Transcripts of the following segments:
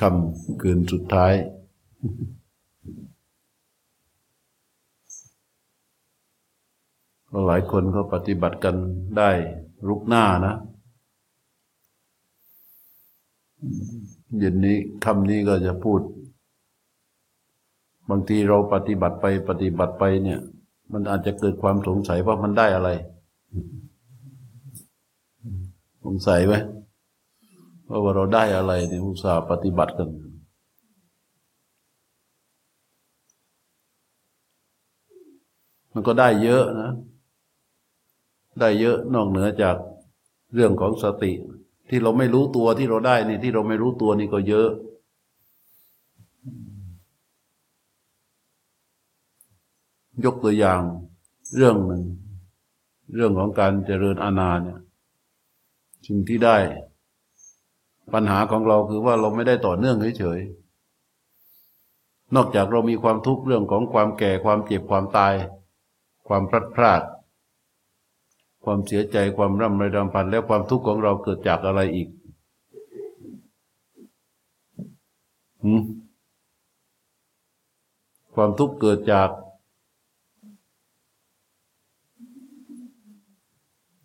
คำคืนสุดท้าย หลายคนก็ปฏิบัติกันได้รุกหน้านะ เย็นนี้คำนี้ก็จะพูด บางทีเราปฏิบัติไปปฏิบัติไปเนี่ย มันอาจจะเกิดความสงสัยว่ามันได้อะไร สงสัยไหม ว่าเราได้อะไรในอุตสาห์ปฏิบัติกัน มันก็ได้เยอะนะ ได้เยอะนอกเหนือจากเรื่องของสติ ที่เราไม่รู้ตัวที่เราได้นี่ที่เราไม่รู้ตัวนี่ก็เยอะยกตัวอย่างเรื่องหนึ่งเรื่องของการเจริญอาณาเนี่ยสิ่งที่ได้ ปัญหาของเราคือว่าเราไม่ได้ต่อเนื่องเฉยๆนอกจากเรามีความทุกข์เรื่องของความแก่ความเจ็บความตาย ความพลัดพรากความเสียใจความร่ำไรรำพันแล้วความทุกข์ของเราเกิดจากอะไรอีกหืมความทุกข์เกิดจาก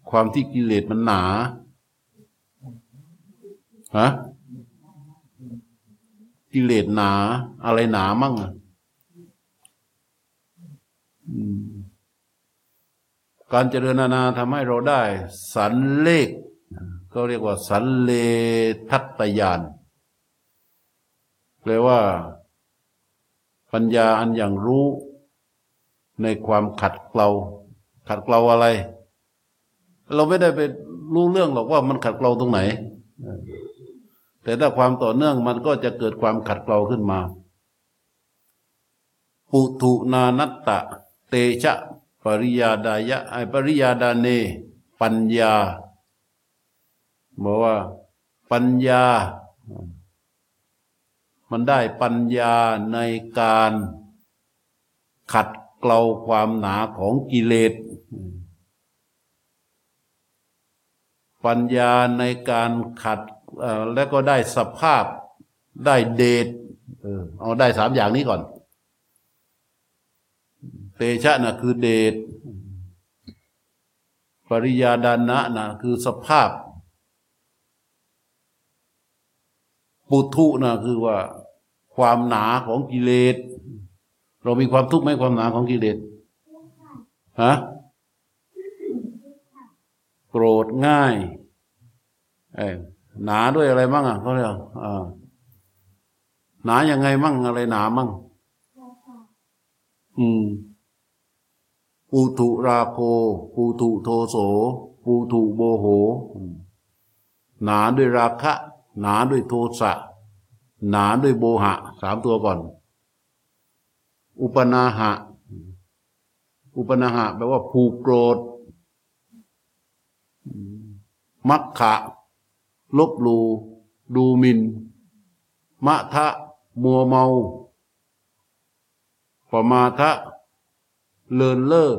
ความที่กิเลสมันหนา ฮะกิเลสหนา อะไรหนามั่งอะการเจริญนานาทำให้เราได้ สันเลขก็เรียกว่า สันเลทัตยานแปลว่า ปัญญาอันอย่างรู้ ในความขัดเกลาขัดเกลาอะไร เราไม่ได้ไปรู้เรื่องหรอกว่ามันขัดเกลาตรงไหน แต่ถ้าความต่อเนื่องมันก็จะเกิดความขัดเกลาขึ้นมา ปุถุนานัตตะ เตชะ ปริยาดายะไอปริยาดาเน ปัญญา บอกว่า ปัญญา มันได้ปัญญาในการขัดเกลาความหนาของกิเลส ปัญญาในการขัด แล้วก็ได้สภาพได้เดชเออเอาได้สามอย่างนี้ก่อน เตชะนะคือเดชปริยาดานะนะคือสภาพ ปุถุนะคือว่าความหนาของกิเลส เรามีความทุกข์ไหมความหนาของกิเลสฮะโกรธง่ายเออ หนาด้วยอะไรมั่งอะเขาเรียกอ่าหนายังไงมั่งอะไรหนามั่งอืมปูถุราโคปูถุโทโสปูถุโบโห หนาด้วยราคะ หนาด้วยโทสะ หนาด้วยโบหะสามตัวก่อน อุปนาหะ อุปนาหะแปลว่าผูกโกรธมัคคะ ลบลูดูมินมะทะมัวเมาปมาทะเลินเล่อ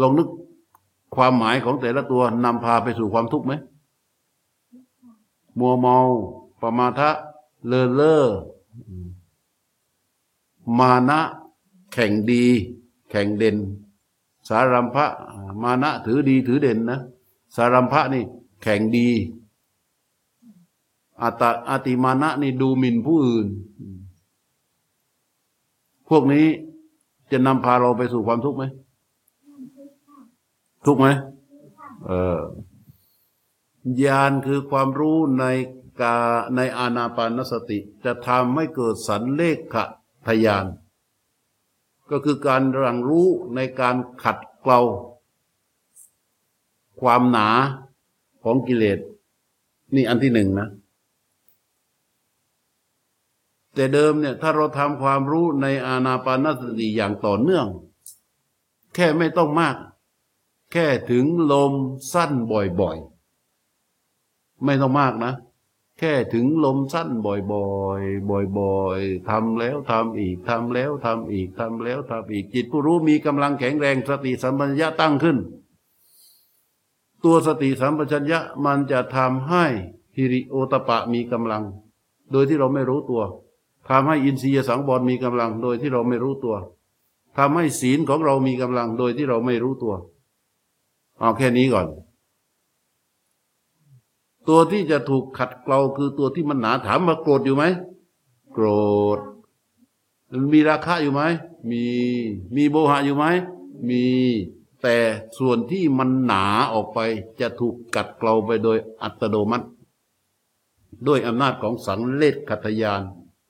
ลองนึกความหมายของแต่ละตัวนำพาไปสู่ความทุกข์ไหม มัวเมาปมาทะเลินเล่อมานะแข่งดี แข่งเด่น สารัมภะมานะถือดีถือเด่นนะ สารัมภะนี่ แข่งดี อัตอาติมานะนี่ดูหมิ่นผู้อื่น พวกนี้จะนำพาเราไปสู่ความทุกข์ไหม ทุกข์ไหมเออญาณคือความรู้ในกาในอานาปานสติ จะทำให้เกิดสันเลขทยาน ก็คือการรังรู้ในการขัดเกลาความหนาของกิเลส นี่อันที่หนึ่งนะ แต่เดิมเนี่ยถ้าเราทำความรู้ในอาณาปานสติอย่างต่อเนื่อง แค่ไม่ต้องมาก แค่ถึงลมสั้นบ่อยๆ ไม่ต้องมากนะ แค่ถึงลมสั้นบ่อยๆ บ่อยๆทำแล้วทำอีกทำแล้วทำอีกทำแล้วทำอีกจิตผู้รู้มีกำลังแข็งแรงสติสัมปชัญญะตั้งขึ้น ตัวสติสัมปชัญญะมันจะทำให้ฮิริโอตปะมีกำลัง โดยที่เราไม่รู้ตัว ทำให้อินทรียสังวรมีกำลังโดยที่เราไม่รู้ตัวทำให้ศีลของเรามีกำลังโดยที่เราไม่รู้ตัว เอาแค่นี้ก่อน ตัวที่จะถูกขัดเกลาคือตัวที่มันหนาถามมาโกรธอยู่ไหม โกรธมีราคะอยู่ไหม มี มีโบหะอยู่ไหม มี แต่ส่วนที่มันหนาออกไปจะถูกกัดเกลาไปโดยอัตโนมัติ ด้วยอำนาจของสังเลศขัตยาน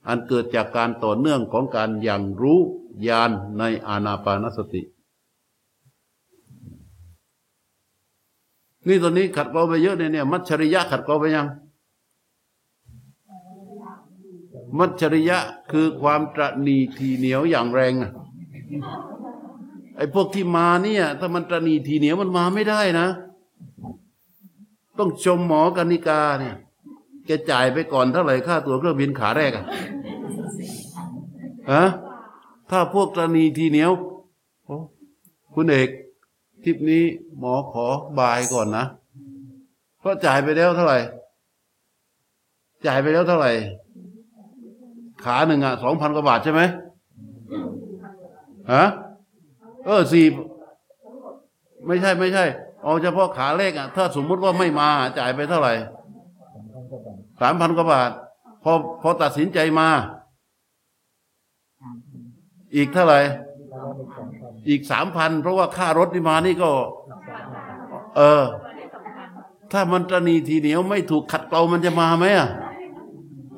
อันเกิดจากการต่อเนื่องของการอย่างรู้ญาณในอานาปานสติ นี่ตัวนี้ขัดเกลาไปเยอะเนี่ยมัจฉริยะขัดเกลาไปยัง มัจฉริยะคือความตระหนี่ทีเหนียวอย่างแรงอะไอ้พวกที่มาเนี่ย ถ้ามันตระหนี่ทีเหนียวมันมาไม่ได้นะ ต้องชมหมอกนิกาเนี่ยแกจ่ายไปก่อนเท่าไหร่ค่าตั๋วเครื่องบินขาแรกอะ ฮะถ้าพวกตระหนี่ทีเหนียวคุณเอกทิปนี้หมอขอบายก่อนนะเพราะจ่ายไปแล้วเท่าไหร่ จ่ายไปแล้วเท่าไหร่ ขาหนึ่งอะสองพันกว่าบาทใช่ไหมฮะเออสี่ไม่ใช่ไม่ใช่ เอาเฉพาะขาเลขอะ ถ้าสมมุติว่าไม่มาจ่ายไปเท่าไหร่สามพันกว่าบาท พอพอตัดสินใจมา อีกเท่าไหร่อีกสามพันเพราะว่าค่ารถที่มานี่ก็ เออ ถ้ามันตรณีทีเหนียวไม่ถูกขัดเกลามันจะมาไหมอะ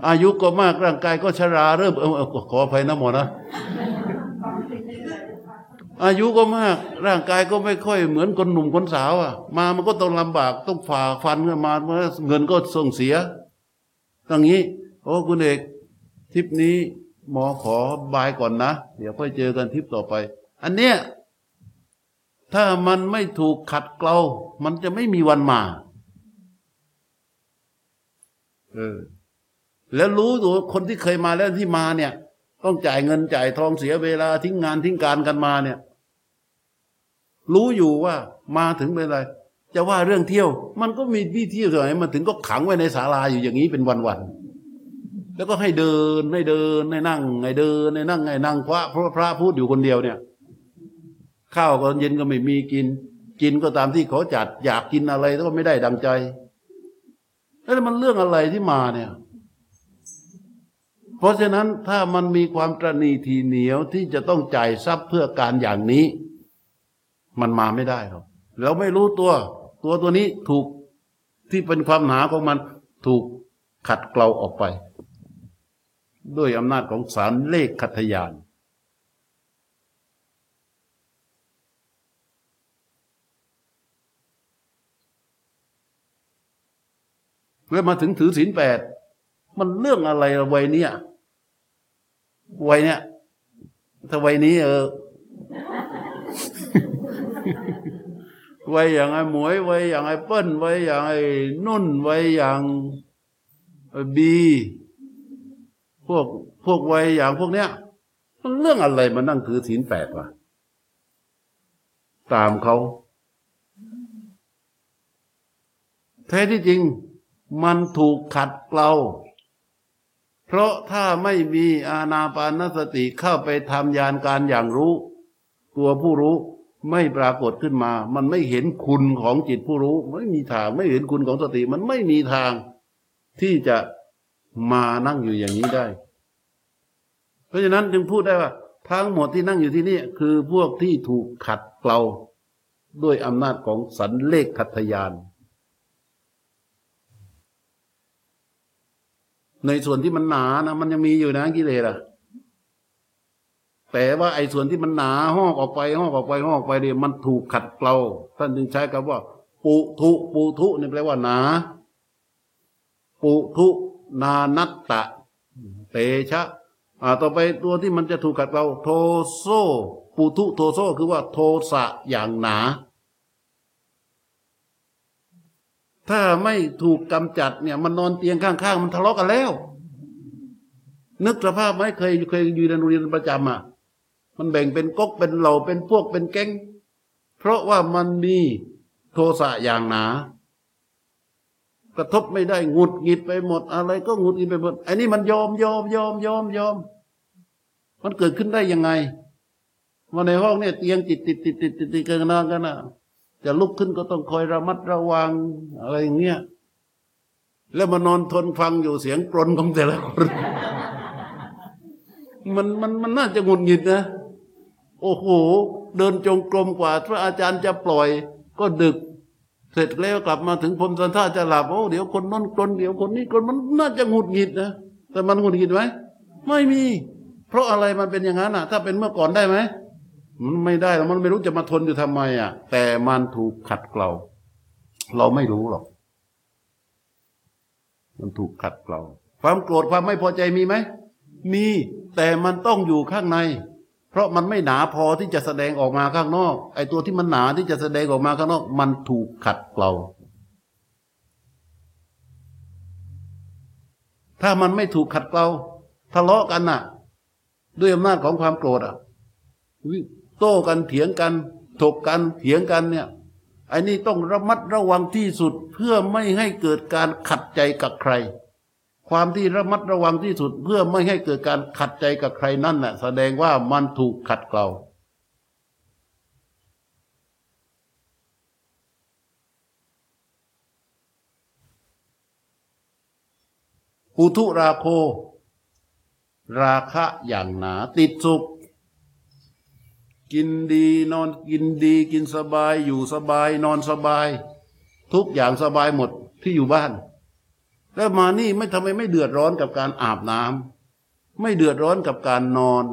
อายุก็มากร่างกายก็ชราเริ่มเออขออภัยนะหมอนะอายุก็มาก ร่างกายก็ไม่ค่อยเหมือนคนหนุ่มคนสาวอะ มามันก็ต้องลำบากต้องฝ่าฟันกันมาเงินก็ส่งเสียตั้งนี้ โอ้คุณเอกทริปนี้ หมอขอบายก่อนนะ เดี๋ยวค่อยเจอกันทริปต่อไป อันเนี้ยถ้ามันไม่ถูกขัดเกลา มันจะไม่มีวันมาเออแล้วรู้ตัวคนที่เคยมาแล้วที่มาเนี่ย ต้องจ่ายเงินจ่ายทองเสียเวลาทิ้งงานทิ้งการกันมาเนี่ย รู้อยู่ว่ามาถึงเป็นไร จะว่าเรื่องเที่ยว มันก็มีที่เที่ยวส่วนไหนมันถึงก็ขังไว้ในศาลาอยู่อย่างนี้เป็นวันๆ แล้วก็ให้เดินให้เดินให้นั่งให้เดินให้นั่งให้นั่งพระเพราะพระพูดอยู่คนเดียวเนี่ย ข้าวก็เย็นก็ไม่มีกิน กินก็ตามที่เขาจัด อยากกินอะไรก็ไม่ได้ดังใจแล้วมันเรื่องอะไรที่มาเนี่ย เพราะฉะนั้นถ้ามันมีความตรณีทีเหนียวที่จะต้องจ่ายทรัพย์เพื่อการอย่างนี้ มันมาไม่ได้ครับเราไม่รู้ตัว ตัวตัวนี้ถูกที่เป็นความหนาของมันถูกขัดเกลาออกไป ด้วยอำนาจของสารเลขขัตยาน แล้วมาถึงถือศีลแปด มันเรื่องอะไรวัยเนี้ยวัยเนี้ยถ้าวัยนี้เออวัยอย่างไอ้หมวยวัยอย่างไอ้เปิ้ลวัยอย่างไอ้นุ่นวัยอย่างบี พวกพวกวัยอย่างพวกเนี้ยมันเรื่องอะไรมานั่งถือศีลแปดวะตามเขาแท้ที่จริงมันถูกขัดเกลาเพราะถ้าไม่มีอาณาปานสติเข้าไปทำยานการอย่างรู้ ตัวผู้รู้ไม่ปรากฏขึ้นมา มันไม่เห็นคุณของจิตผู้รู้ ไม่มีทาง ไม่เห็นคุณของสติ มันไม่มีทางที่จะ มานั่งอยู่อย่างนี้ได้ เพราะฉะนั้นจึงพูดได้ว่า ทั้งหมดที่นั่งอยู่ที่นี่ คือพวกที่ถูกขัดเกลาด้วยอำนาจของสันเลขขัตยาน ในส่วนที่มันหนานะ มันยังมีอยู่นะกิเลสอะแต่ว่าไอ้ส่วนที่มันหนาห้อออกไปห้อออกไปห้อออกไปเนี่ยมันถูกขัดเกลาท่านจึงใช้คำว่า ปุถุปุถุนี่แปลว่าหนา ปุถุ นานัตตะ เตชะอ่าต่อไปตัวที่มันจะถูกขัดเกลาโทโซปุถุโทโซคือว่าโทสะอย่างหนา ถ้าไม่ถูกกำจัดเนี่ย มันนอนเตียงข้างๆ มันทะเลาะกันแล้ว นึกสภาพไหมเคยเคยอยู่ในโรงเรียนประจำอะมันแบ่งเป็นก๊กเป็นเหล่าเป็นพวกเป็นแก๊ง เพราะว่ามันมีโทสะอย่างหนา กระทบไม่ได้หงุดหงิดไปหมด อะไรก็หงุดหงิดไปหมดไอ้นี่มันยอมยอมยอมยอมยอม มันเกิดขึ้นได้ยังไงมาในห้องเนี่ยเตียงติดติดติดติดติดติดกันนานกันนะจะลุกขึ้นก็ต้องคอยระมัดระวังอะไรอย่างเงี้ยแล้วมานอนทนฟังอยู่เสียงกรนของแต่ละคนมันมันมันน่าจะหงุดหงิดนะ โอ้โห เดินจงกรมกว่าพระอาจารย์จะปล่อย ก็ดึก เสร็จแล้วกลับมาถึงพรมสันท่าจะหลับโอ้เดี๋ยวคนนั้นกรนเดี๋ยวคนนี้กรนมันน่าจะหงุดหงิดนะแต่มันหงุดหงิดไหมไม่มี เพราะอะไรมันเป็นอย่างนั้นอะ ถ้าเป็นเมื่อก่อนได้ไหมมันไม่ได้แล้วมันไม่รู้จะมาทนอยู่ทำไมอะ แต่มันถูกขัดเกลาเราไม่รู้หรอก มันถูกขัดเกลาความโกรธความไม่พอใจมีไหมมีแต่มันต้องอยู่ข้างใน เพราะมันไม่หนาพอที่จะแสดงออกมาข้างนอก ไอ้ตัวที่มันหนาที่จะแสดงออกมาข้างนอก มันถูกขัดเกลาถ้ามันไม่ถูกขัดเกลาทะเลาะกันน่ะ ด้วยอำนาจของความโกรธอะโต้กันเถียงกันถกกันเถียงกันเนี่ยไอ้นี่ต้องระมัดระวังที่สุดเพื่อไม่ให้เกิดการขัดใจกับใคร ความที่ระมัดระวังที่สุดเพื่อไม่ให้เกิดการขัดใจกับใครนั่นแหละแสดงว่ามันถูกขัดเกลาปุถุราโค ราคะอย่างหนาติดสุข กินดีนอนกินดี กินสบายอยู่สบายนอนสบาย ทุกอย่างสบายหมดที่อยู่บ้าน แล้วมานี่ไม่ทำไมไม่เดือดร้อนกับการอาบน้ำไม่เดือดร้อนกับการนอน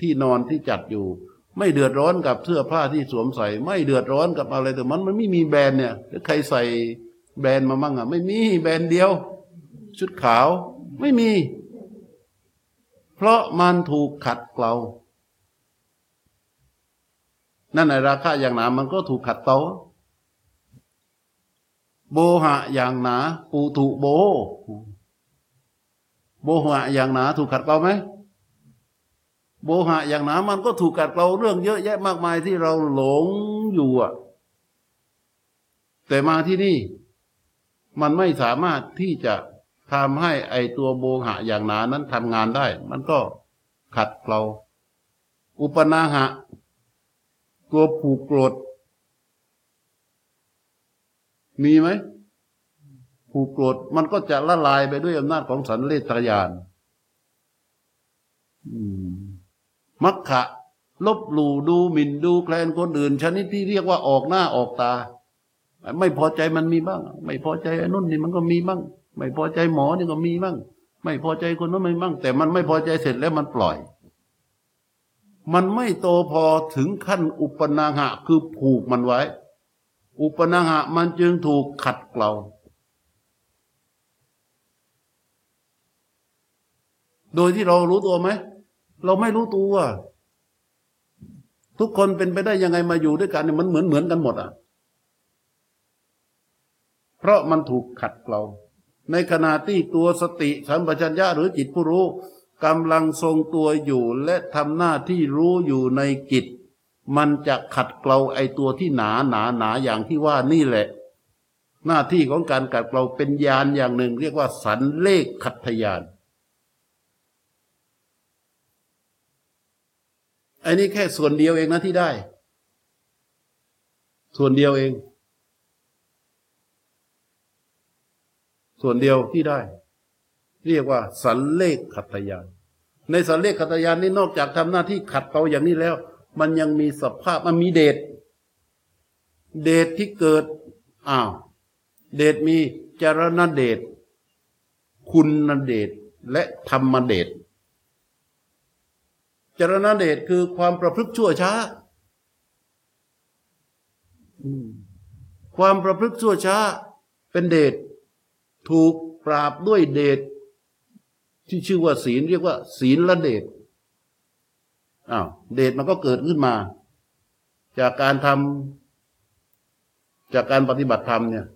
ที่นอนที่จัดอยู่ ไม่เดือดร้อนกับเสื้อผ้าที่สวมใส่ ไม่เดือดร้อนกับอะไรแต่มันมันไม่มีแบรนด์เนี่ยใครใส่แบรนด์มามั่งอะ ไม่มีแบรนด์เดียว ชุดขาวไม่มี เพราะมันถูกขัดเกลานั่นในราคาอย่างหนามันก็ถูกขัดเกลา โบหะอย่างหนาปูถุโบ โบหะอย่างหนาถูกขัดเกลาไหมโบหะอย่างหนามันก็ถูกขัดเกลาเรื่องเยอะแยะมากมายที่เราหลงอยู่อะ แต่มาที่นี่ มันไม่สามารถที่จะทำให้ไอตัวโบหะอย่างหนานั้นทำงานได้ มันก็ขัดเกลาอุปนาหะ ตัวผูกโกรธ มีไหมผูกโกรธมันก็จะละลายไปด้วยอำนาจของสันเลตยานมักขะ ลบหลู่ดูหมิ่นดูแคลนคนอื่น ชนิดที่เรียกว่าออกหน้าออกตา ไม่พอใจมันมีบ้าง ไม่พอใจไอ้นุ่นนี่มันก็มีบ้าง ไม่พอใจหมอนี่ก็มีบ้าง ไม่พอใจคนนั้นไม่บ้าง แต่มันไม่พอใจเสร็จแล้วมันปล่อย มันไม่โตพอถึงขั้นอุปนาหะคือผูกมันไว้ อุปนังหะมันจึงถูกขัดเกลาโดยที่เรารู้ตัวไหม เราไม่รู้ตัว ทุกคนเป็นไปได้ยังไงมาอยู่ด้วยกันเนี่ยมันเหมือนเหมือนกันหมดอะ เพราะมันถูกขัดเกลาในขณะที่ตัวสติสัมปชัญญะหรือจิตผู้รู้กำลังทรงตัวอยู่และทำหน้าที่รู้อยู่ในกิจ มันจะขัดเกลาไอตัวที่หนาหนาหนาอย่างที่ว่านี่แหละ หน้าที่ของการขัดเกลาเป็นยานอย่างหนึ่ง เรียกว่า สันเลขขัดทยานไอ้นี่แค่ส่วนเดียวเองนะที่ได้ ส่วนเดียวเอง ส่วนเดียวที่ได้ เรียกว่า สันเลขขัดทยาน ในสันเลขขัดทยานนี่นอกจากทำหน้าที่ขัดเกลาอย่างนี้แล้ว มันยังมีสภาพมันมีเดชเดชที่เกิดอ้าวเดชมีจารณเดชคุณเดชและธรรมเดชจารณเดชคือความประพฤติชั่วช้า ความประพฤติชั่วช้าเป็นเดชถูกปราบด้วยเดชที่ชื่อว่าศีลเรียกว่า ศีลละเดช อ้าวเดชมันก็เกิดขึ้นมา จากการทำจากการปฏิบัติธรรมเนี่ย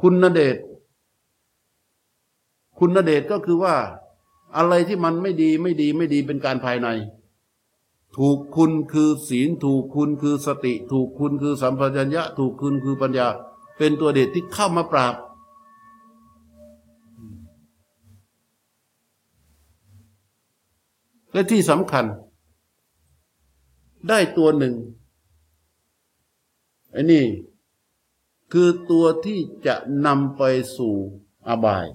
คุณเดชคุณเดชก็คือว่า อะไรที่มันไม่ดีไม่ดีไม่ดีเป็นการภายใน ถูกคุณคือศีล ถูกคุณคือสติ ถูกคุณคือสัมปชัญญะ ถูกคุณคือปัญญา เป็นตัวเดชที่เข้ามาปราบ และที่สำคัญ ได้ตัวหนึ่งไอ้นี่ คือตัวที่จะนำไปสู่อบาย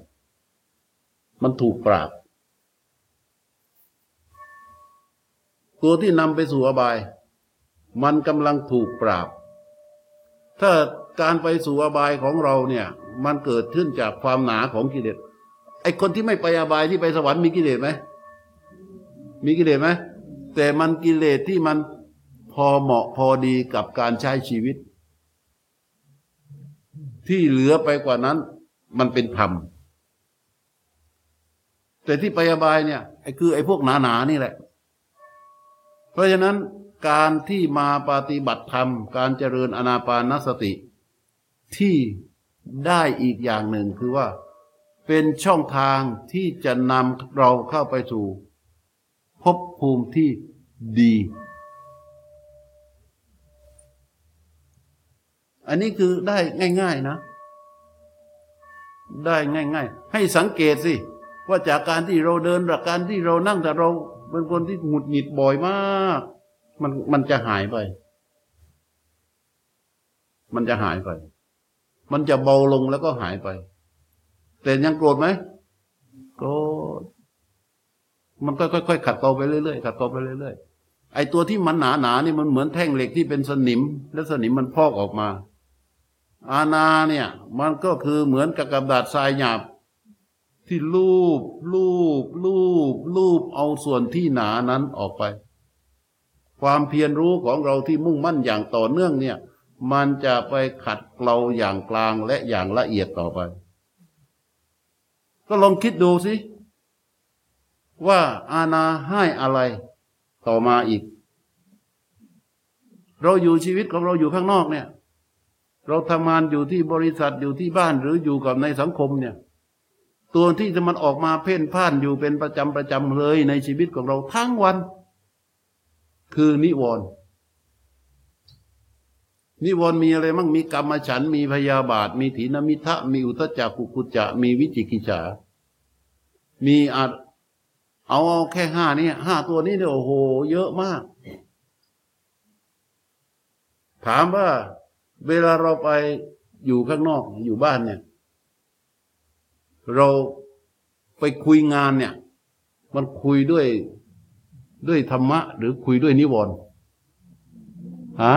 มันถูกปราบ ตัวที่นำไปสู่อบาย มันกำลังถูกปราบ ถ้าการไปสู่อบายของเราเนี่ย มันเกิดขึ้นจากความหนาของกิเลสไอคนที่ไม่ไปอบายที่ไปสวรรค์มีกิเลสไหม มีกิเลสไหมแต่มันกิเลสที่มันพอเหมาะพอดีกับการใช้ชีวิต ที่เหลือไปกว่านั้น มันเป็นธรรม แต่ที่ไปอบายเนี่ยไอ้คือไอ้พวกหนาๆนี่แหละ เพราะฉะนั้นการที่มาปฏิบัติธรรม การเจริญอนาปานสติ ที่ได้อีกอย่างหนึ่งคือว่า เป็นช่องทางที่จะนำเราเข้าไปสู่ ภพภูมิที่ดี อันนี้คือได้ง่าย ๆนะ ได้ง่าย ๆ ให้สังเกตสิ ว่าจากการที่เราเดินจากการที่เรานั่งแต่เราเป็นคนที่หงุดหงิดบ่อยมาก มันมันจะหายไป มันจะหายไป มันจะเบาลงแล้วก็หายไป แต่ยังโกรธไหมโกรธ มันก็ค่อยๆขัดเกลาไปเรื่อยๆขัดเกลาไปเรื่อยๆไอ้ตัวที่มันหนาๆนี่มันเหมือนแท่งเหล็กที่เป็นสนิม แล้วสนิมมันพอกออกมา อาณาเนี่ย มันก็คือเหมือนกับกระดาษทรายหยาบ ที่ลูบลูบลูบลูบเอาส่วนที่หนานั้นออกไป ความเพียรรู้ของเราที่มุ่งมั่นอย่างต่อเนื่องเนี่ย มันจะไปขัดเกลาอย่างกลางและอย่างละเอียดต่อไป ก็ลองคิดดูสิ ว่าอาณาให้อะไร ต่อมาอีก เราอยู่ชีวิตของเราอยู่ข้างนอกเนี่ย เราทำงานอยู่ที่บริษัทอยู่ที่บ้านหรืออยู่กับในสังคมเนี่ย ตัวที่จะมันออกมาเพ่นพ่านอยู่เป็นประจำประจำเลยในชีวิตของเราทั้งวัน คือนิวรณ์นิวรณ์มีอะไรมั่งมีกรรมฉัน มีพยาบาท มีถีนมิทะ มีอุตจักกุกุจจะ มีวิจิกิจฉามีอา เอาแค่ห้านี่ห้าตัวนี้เนี่ยโอ้โห เยอะมาก ถามว่า เวลาเราไปอยู่ข้างนอกอยู่บ้านเนี่ย เราไปคุยงานเนี่ย มันคุยด้วยด้วยธรรมะ หรือคุยด้วยนิวรณ์ฮะ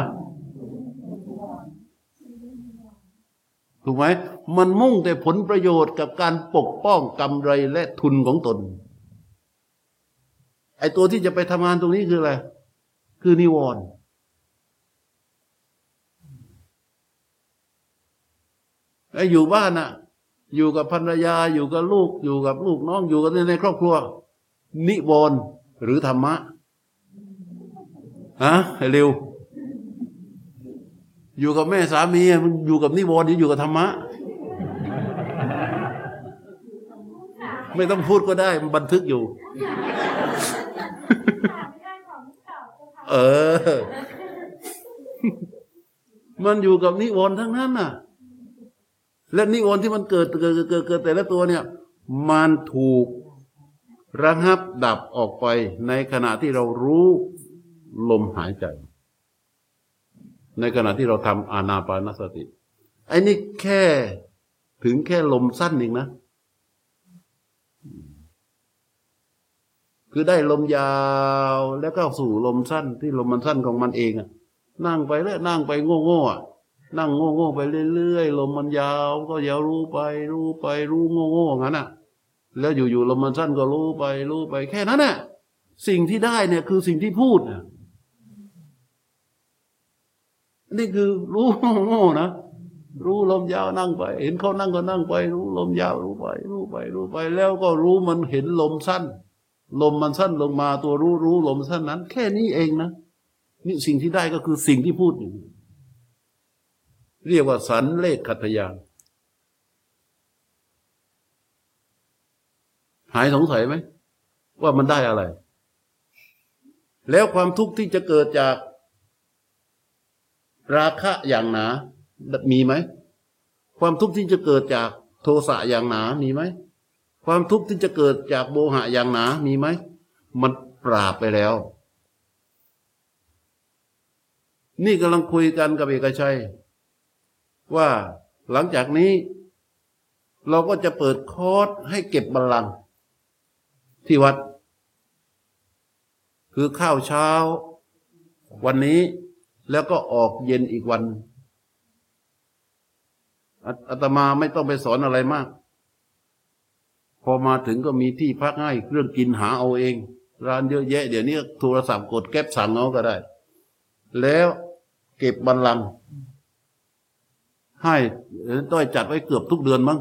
ถูกไหมมันมุ่งแต่ผลประโยชน์กับการปกป้องกำไรและทุนของตน อตัวที่จะไปทำงานตรงนี้คืออะไร คือนิวรณ์ไออยู่บ้านน่ะ อยู่กับภรรยาอยู่กับลูก อยู่กับลูกน้องอยู่กันในครอบครัว นิวรณ์หรือธรรมะฮะเร็ว อยู่กับแม่สามีมันอยู่กับนิวรณ์หรืออยู่กับธรรมะไม่ต้องพูดก็ได้มันบันทึกอยู่ เออ มันอยู่กับนิวรณ์ทั้งนั้นน่ะ และนิวรณ์ที่มันเกิดเกิดเกิดเกิดแต่ละตัวเนี่ย มันถูกระงับดับออกไปในขณะที่เรารู้ลมหายใจ ในขณะที่เราทำอานาปานสติไอ้นี่แค่ถึงแค่ลมสั้นเองนะ คือได้ลมยาวแล้วก็สู่ลมสั้นที่ลมมันสั้นของมันเองอะนั่งไปแล้วนั่งไปโง่โง่อะนั่งโง่โง่ไปเรื่อยๆลมมันยาวก็ยาวรู้ไป รู้ไปรู้โง่โง่งั้นอะแล้วอยู่ๆลมมันสั้นก็รู้ไปรู้ไปแค่นั้นแหละสิ่งที่ได้เนี่ยคือสิ่งที่พูดนี่คือรู้โง่นะรู้ลมยาวนั่งไป เห็นเขานั่งก็นั่งไป รู้ลมยาวรู้ไป รู้ไปรู้ไป แล้วก็รู้มันเห็นลมสั้น ลมมันสั้นลงมาตัวรู้รู้ลมสั้นนั้น แค่นี้เองนะนี่สิ่งที่ได้ก็คือสิ่งที่พูดอยู่ เรียกว่าสันเลขขัตยานหายสงสัยไหม ว่ามันได้อะไร แล้วความทุกข์ที่จะเกิดจาก ราคะอย่างหนา มีไหม ความทุกข์ที่จะเกิดจากโทสะอย่างหนา มีไหม ความทุกข์ที่จะเกิดจากโมหะอย่างหนา มีไหม มันปราบไปแล้ว นี่กำลังคุยกันกับเอกชัย ว่าหลังจากนี้ เราก็จะเปิดคอร์สให้เก็บบัลลังก์ที่วัด คือข้าวเช้า วันนี้แล้วก็ออกเย็นอีกวันอาอาตมาไม่ต้องไปสอนอะไรมาก พอมาถึงก็มีที่พักให้เครื่องกินหาเอาเอง ร้านเยอะแยะ เดี๋ยวนี้โทรศัพท์กดแก๊ปสั่งเอาก็ได้ แล้วเก็บบัลลังก์ให้ต้อยจัดไว้เกือบทุกเดือนมั้ง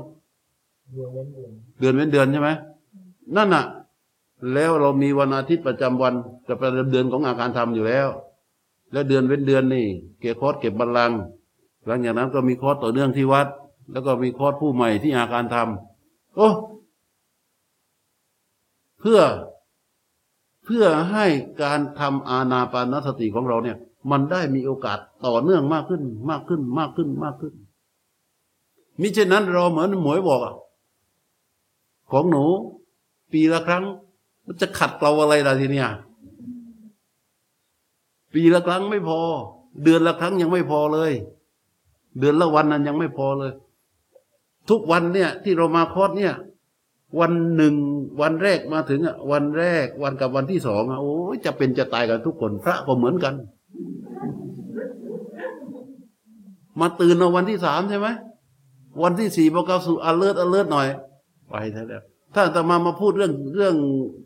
เดือนเว้นเดือนใช่ไหมนั่นน่ะ แล้วเรามีวันอาทิตย์ประจำวันกับประจำเดือนของอาการทำอยู่แล้ว แล้วเดือนเว้นเดือนนี่ เก็บคอร์สเก็บบัลลังก์หลังจากนั้นก็มีคอร์สต่อเนื่องที่วัด แล้วก็มีคอร์สผู้ใหม่ที่อาการทำโอ้ เพื่อเพื่อให้การทำอาณาปานสติของเราเนี่ย มันได้มีโอกาสต่อเนื่องมากขึ้น มากขึ้นมากขึ้นมากขึ้นมิฉะนั้นเราเหมือนหมวยบอกอะของหนู ปีละครั้ง มันจะขัดเราอะไรล่ะทีเนี้ยปีละครั้งไม่พอ เดือนละครั้งยังไม่พอเลย เดือนละวันนั้นยังไม่พอเลย ทุกวันเนี่ย ที่เรามาคอร์สเนี่ย วันหนึ่งวันแรกมาถึงอะวันแรกวันกับวันที่สองอะโอ้ยจะเป็นจะตายกันทุกคนพระก็เหมือนกัน มาตื่นเอาวันที่สามใช่ไหมวันที่สี่พอเข้าสู่อเลิศอเลิศหน่อย ไปแล้วถ้าอาตมามาพูดเรื่องเรื่อง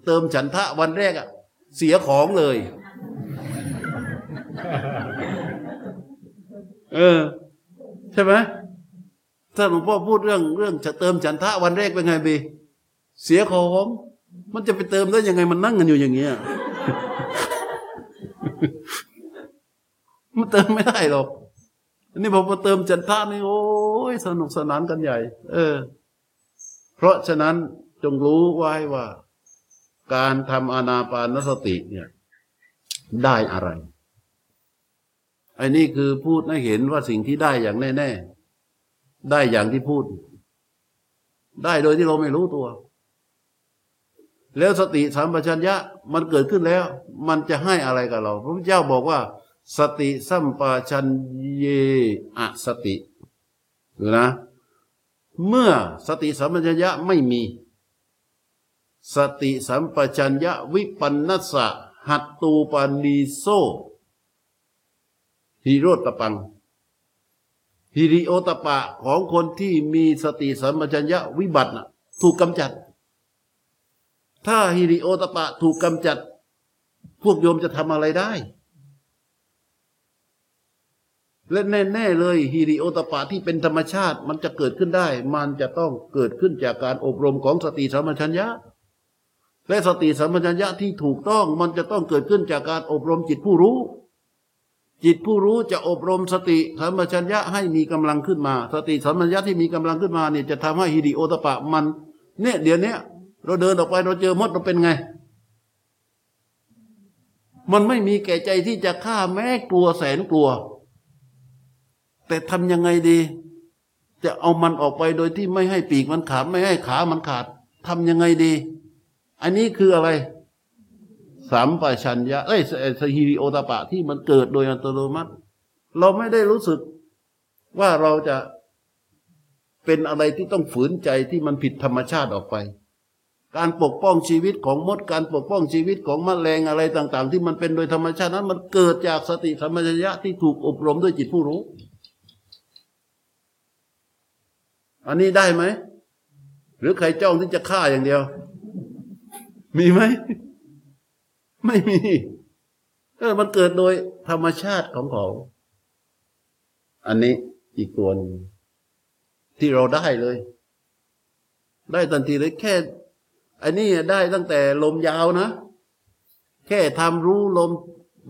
เติมฉันทะวันแรกอะ เสียของเลย เออ ใช่ไหมถ้าหลวงพ่อพูดเรื่องเรื่องจะเติมฉันทะวันแรกเป็นไงบี เสียของ มันจะไปเติมได้ยังไงมันนั่งกันอยู่อย่างเงี้ยมันเติมไม่ได้หรอกอันนี้พอมาเติมฉันทะนี่โอ้ยสนุกสนานกันใหญ่ เออ เพราะฉะนั้นจงรู้ไว้ว่า การทำอานาปานสติเนี่ย ได้อะไรไอ้นี่คือพูดให้เห็นว่าสิ่งที่ได้อย่างแน่ ๆ ได้อย่างที่พูด ได้โดยที่เราไม่รู้ตัว แล้วสติสัมปชัญญะมันเกิดขึ้นแล้ว มันจะให้อะไรกับเรา พระพุทธเจ้าบอกว่า สติสัมปชัญเยอสติหรือนะ เมื่อสติสัมปชัญญะไม่มี สติสัมปชัญญะวิปันนัสสะหัตตูปันนีโซฮิโรตปังฮิริโอตปะของคนที่มีสติสัมปชัญญะวิบัตินะถูกกำจัด ถ้าฮิริโอตปะถูกกำจัด พวกโยมจะทำอะไรได้ และแน่ๆเลยฮิริโอตปะที่เป็นธรรมชาติมันจะเกิดขึ้นได้ มันจะต้องเกิดขึ้นจากการอบรมของสติสัมปชัญญะ และสติสัมปชัญญะที่ถูกต้องมันจะต้องเกิดขึ้นจากการอบรมจิตผู้รู้ จิตผู้รู้จะอบรมสติสัมปชัญญะให้มีกำลังขึ้นมา สติสัมปชัญญะที่มีกำลังขึ้นมาเนี่ยจะทำให้ฮิริโอตปะมัน เนี่ยเดี๋ยวนี้ เราเดินออกไปเราเจอมดเราเป็นไง มันไม่มีแก่ใจที่จะฆ่าแม้กลัวแสนกลัว แต่ทำยังไงดี จะเอามันออกไปโดยที่ไม่ให้ปีกมันขาดไม่ให้ขามันขาดทำยังไงดี อันนี้คืออะไร สามปชัญญะเอ้ยสฮิริโอตปะที่มันเกิดโดยอัตโนมัติ เราไม่ได้รู้สึกว่าเราจะเป็นอะไรที่ต้องฝืนใจที่มันผิดธรรมชาติออกไป การปกป้องชีวิตของมดการปกป้องชีวิตของมแมลงอะไรต่าง ๆ ที่มันเป็นโดยธรรมชาตินั้น มันเกิดจากสติธรรมชัญญะที่ถูกอบรมด้วยจิตผู้รู้ อันนี้ได้ไหม หรือใครจ้องที่จะฆ่าอย่างเดียว มีไหม ไม่มีเออมันเกิดโดยธรรมชาติของเขา อันนี้อีกตัวหนึงที่เราได้เลย ได้ทันทีเลยแค่ อันนี้ได้ตั้งแต่ลมยาวนะ แค่ทำรู้ลม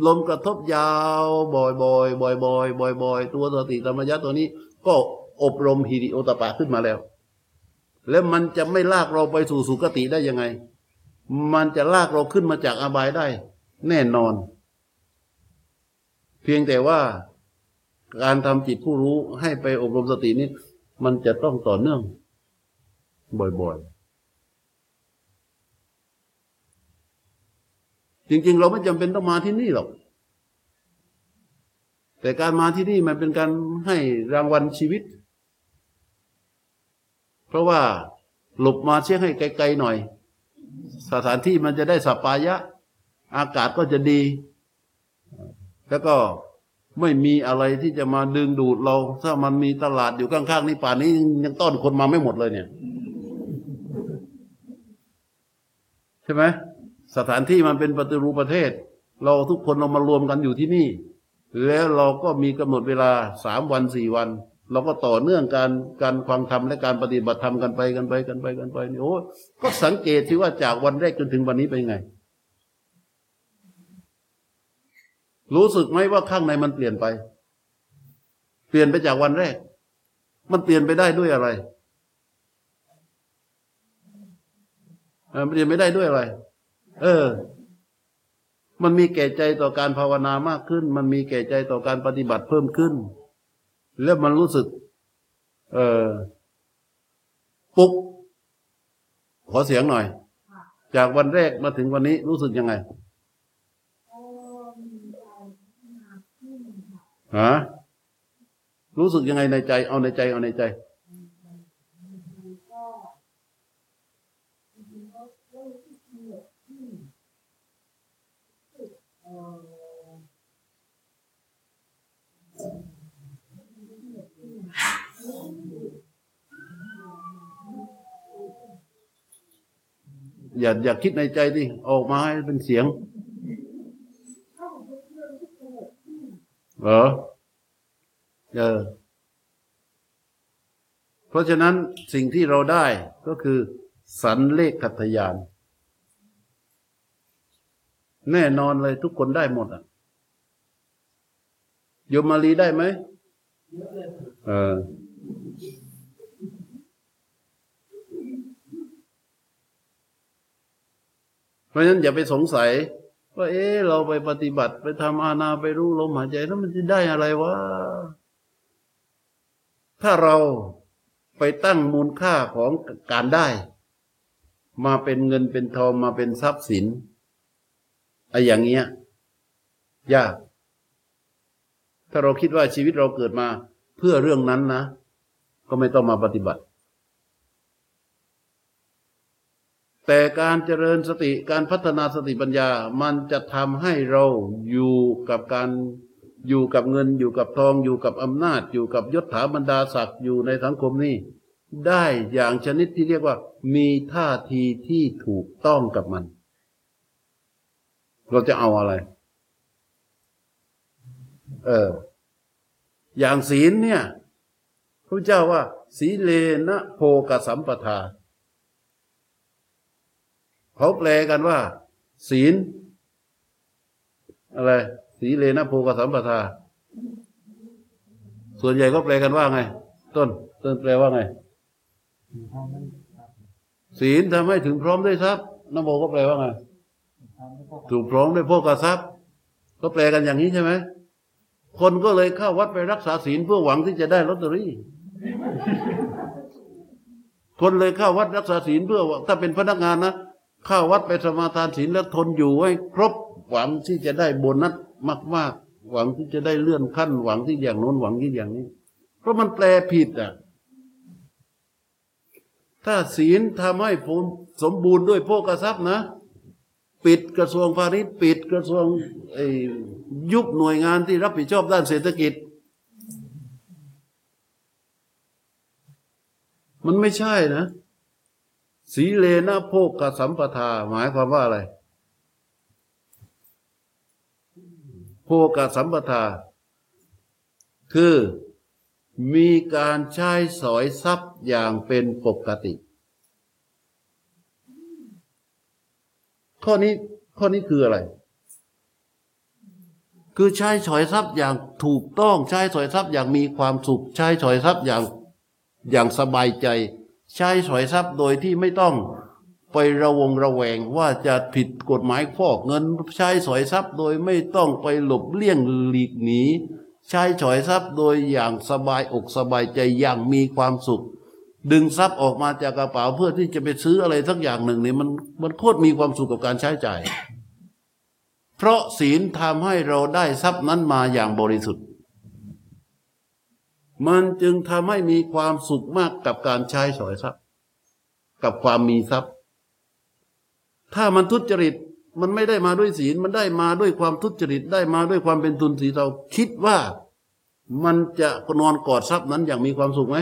ลมกระทบยาว บ่อยๆบ่อยๆบ่อยๆบ่อยๆตัวสติธรรมยัตตัวนี้ ก็อบรมฮิริโอตปะขึ้นมาแล้ว แล้วมันจะไม่ลากเราไปสู่สุคติได้ยังไง มันจะลากเราขึ้นมาจากอบายได้ แน่นอน เพียงแต่ว่าการทำจิตผู้รู้ให้ไปอบรมสตินี้ มันจะต้องต่อเนื่อง บ่อยๆ จริง ๆ เราไม่จำเป็นต้องมาที่นี่หรอก แต่การมาที่นี่มันเป็นการให้รางวัลชีวิต เพราะว่าหลบมาเชี่ยให้ไกลๆหน่อย สถานที่มันจะได้สปายะ อากาศก็จะดี แล้วก็ไม่มีอะไรที่จะมาดึงดูดเรา ถ้ามันมีตลาดอยู่ข้างๆนี่ป่านนี้ยังต้อนคนมาไม่หมดเลยเนี่ย ใช่ไหม สถานที่มันเป็นปฏิรูปประเทศ เราทุกคนเรามารวมกันอยู่ที่นี่ แล้วเราก็มีกำหนดเวลาสามวันสี่วัน เราก็ต่อเนื่องการการฟังธรรมและการปฏิบัติธรรมกันไปกันไปกันไปกันไปนี่โอ้ก็สังเกตที่ว่าจากวันแรกจนถึงวันนี้เป็นไง รู้สึกไหมว่าข้างในมันเปลี่ยนไป เปลี่ยนไปจากวันแรก มันเปลี่ยนไปได้ด้วยอะไรมันเปลี่ยนไม่ได้ด้วยอะไร เออ มันมีแก่ใจต่อการภาวนามากขึ้น มันมีแก่ใจต่อการปฏิบัติเพิ่มขึ้น แล้วมันรู้สึก เออปุ๊บขอเสียงหน่อย จากวันแรกมาถึงวันนี้รู้สึกยังไงฮะรู้สึกยังไงในใจ เอาในใจ เอาในใจ อย่าอย่าคิดในใจดิ ออกมาให้เป็นเสียง เหรอ เออ เพราะฉะนั้นสิ่งที่เราได้ก็คือ สันเลขขัตยาน แน่นอนเลยทุกคนได้หมดอะโยมมาลีได้ไหมเออเพราะฉะนั้นอย่าไปสงสัย ว่าเอ๊ะเราไปปฏิบัติไปทำอาณาไปรู้ลมหายใจแล้วมันจะได้อะไรวะถ้าเราไปตั้งมูลค่าของการได้ มาเป็นเงินเป็นทองมาเป็นทรัพย์สิน ไอ้อย่างเงี้ยยาก ถ้าเราคิดว่าชีวิตเราเกิดมา เพื่อเรื่องนั้นนะ ก็ไม่ต้องมาปฏิบัติ แต่การเจริญสติการพัฒนาสติปัญญา มันจะทำให้เราอยู่กับการอยู่กับเงินอยู่กับทองอยู่กับอำนาจ อยู่กับยศถาบรรดาศักดิ์อยู่ในสังคมนี้ได้อย่างชนิดที่เรียกว่า มีท่าทีที่ถูกต้องกับมัน เราจะเอาอะไร เออ อย่างศีลเนี่ยพระเจ้าว่า สีเลนะโพกสัมปทา เขาแปลกันว่า ศีล อะไร สีเลนะโพกสัมปทา ส่วนใหญ่ก็แปลกันว่าไง ต้น ต้นแปลว่าไง ศีลทำให้ถึงพร้อมด้วยทรัพย์นโมก็แปลว่าไง ถูกพร้อมด้วยโภกทรัพย์ ก็แปลกันอย่างนี้ใช่ไหมคนก็เลยเข้าวัดไปรักษาศีลเพื่อหวังที่จะได้ลอตเตอรี่ คนเลยเข้าวัดรักษาศีลเพื่อถ้าเป็นพนักงานนะเข้าวัดไปสมาทานศีลแล้วทนอยู่ให้ครบหวังที่จะได้โบนัสมากๆ หวังที่จะได้เลื่อนขั้น หวังที่อย่างโน้นหวังที่อย่างนี้ เพราะมันแปลผิดอะ ถ้าศีลทำให้ผมสมบูรณ์ด้วยโภกทรัพย์นะ ปิดกระทรวงพาณิชย์ปิดกระทรวงยุบหน่วยงานที่รับผิดชอบด้านเศรษฐกิจ มันไม่ใช่นะ สีเลนะโภกสัมปทา หมายความว่าอะไรโภกสัมปทา คือมีการใช้สอยทรัพย์อย่างเป็นปกติ ข้อนี้ข้อนี้คืออะไร คือใช้สอยทรัพย์อย่างถูกต้องใช้สอยทรัพย์อย่างมีความสุข ใช้สอยทรัพย์อย่างอย่างสบายใจ ใช้สอยทรัพย์โดยที่ไม่ต้องไประวงระแวงว่าจะผิดกฎหมายฟอกเงิน ใช้สอยทรัพย์โดยไม่ต้องไปหลบเลี่ยงหลีกหนีใช้ฉอยทรัพย์โดยอย่างสบายอกสบายใจอย่างมีความสุข ดึงทรัพย์ออกมาจากกระเป๋าเพื่อที่จะไปซื้ออะไรสักอย่างหนึ่งเนี่ยมันมันโคตรมีความสุขกับการใช้จ่าย เพราะศีลทำให้เราได้ทรัพย์นั้นมาอย่างบริสุทธิ์ มันจึงทำให้มีความสุขมากกับการใช้สอยทรัพย์ กับความมีทรัพย์ ถ้ามันทุจริตมันไม่ได้มาด้วยศีลมันได้มาด้วยความทุจริตได้มาด้วยความเป็นทุนสีเทาคิดว่ามันจะนอนกอดทรัพย์นั้นอย่างมีความสุขไหม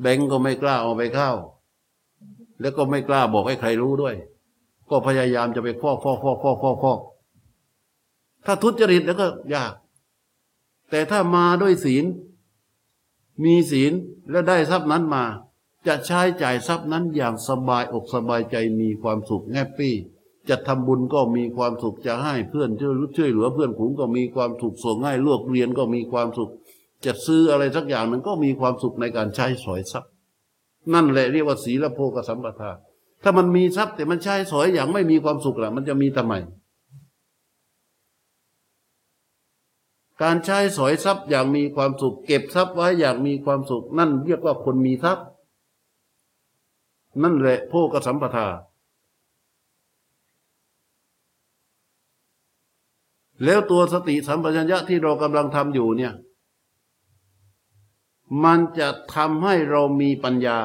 แบงก์ก็ไม่กล้าเอาไปเข้า แล้วก็ไม่กล้าบอกให้ใครรู้ด้วย ก็พยายามจะไปฟอกฟอกฟอกฟอกฟอกฟอกถ้าทุจริตแล้วก็ยาก แต่ถ้ามาด้วยศีล มีศีลและได้ทรัพย์นั้นมา จะใช้จ่ายทรัพย์นั้นอย่างสบายอกสบายใจมีความสุขแฮปปี้จะทำบุญก็มีความสุขจะให้เพื่อนช่วยช่วยเหลือเพื่อนขุงก็มีความสุขส่งให้ลูกเรียนก็มีความสุข จะซื้ออะไรสักอย่างหนึ่งก็มีความสุขในการใช้สอยทรัพย์ นั่นแหละเรียกว่าศีลโภกสัมปทา ถ้ามันมีทรัพย์แต่มันใช้สอยอย่างไม่มีความสุขละมันจะมีทำไม การใช้สอยทรัพย์อย่างมีความสุข เก็บทรัพย์ไว้อย่างมีความสุข นั่นเรียกว่าคนมีทรัพย์ นั่นแหละโภกสัมปทาแล้วตัวสติสัมปชัญญะที่เรากำลังทำอยู่เนี่ย มันจะทำให้เรามีปัญญา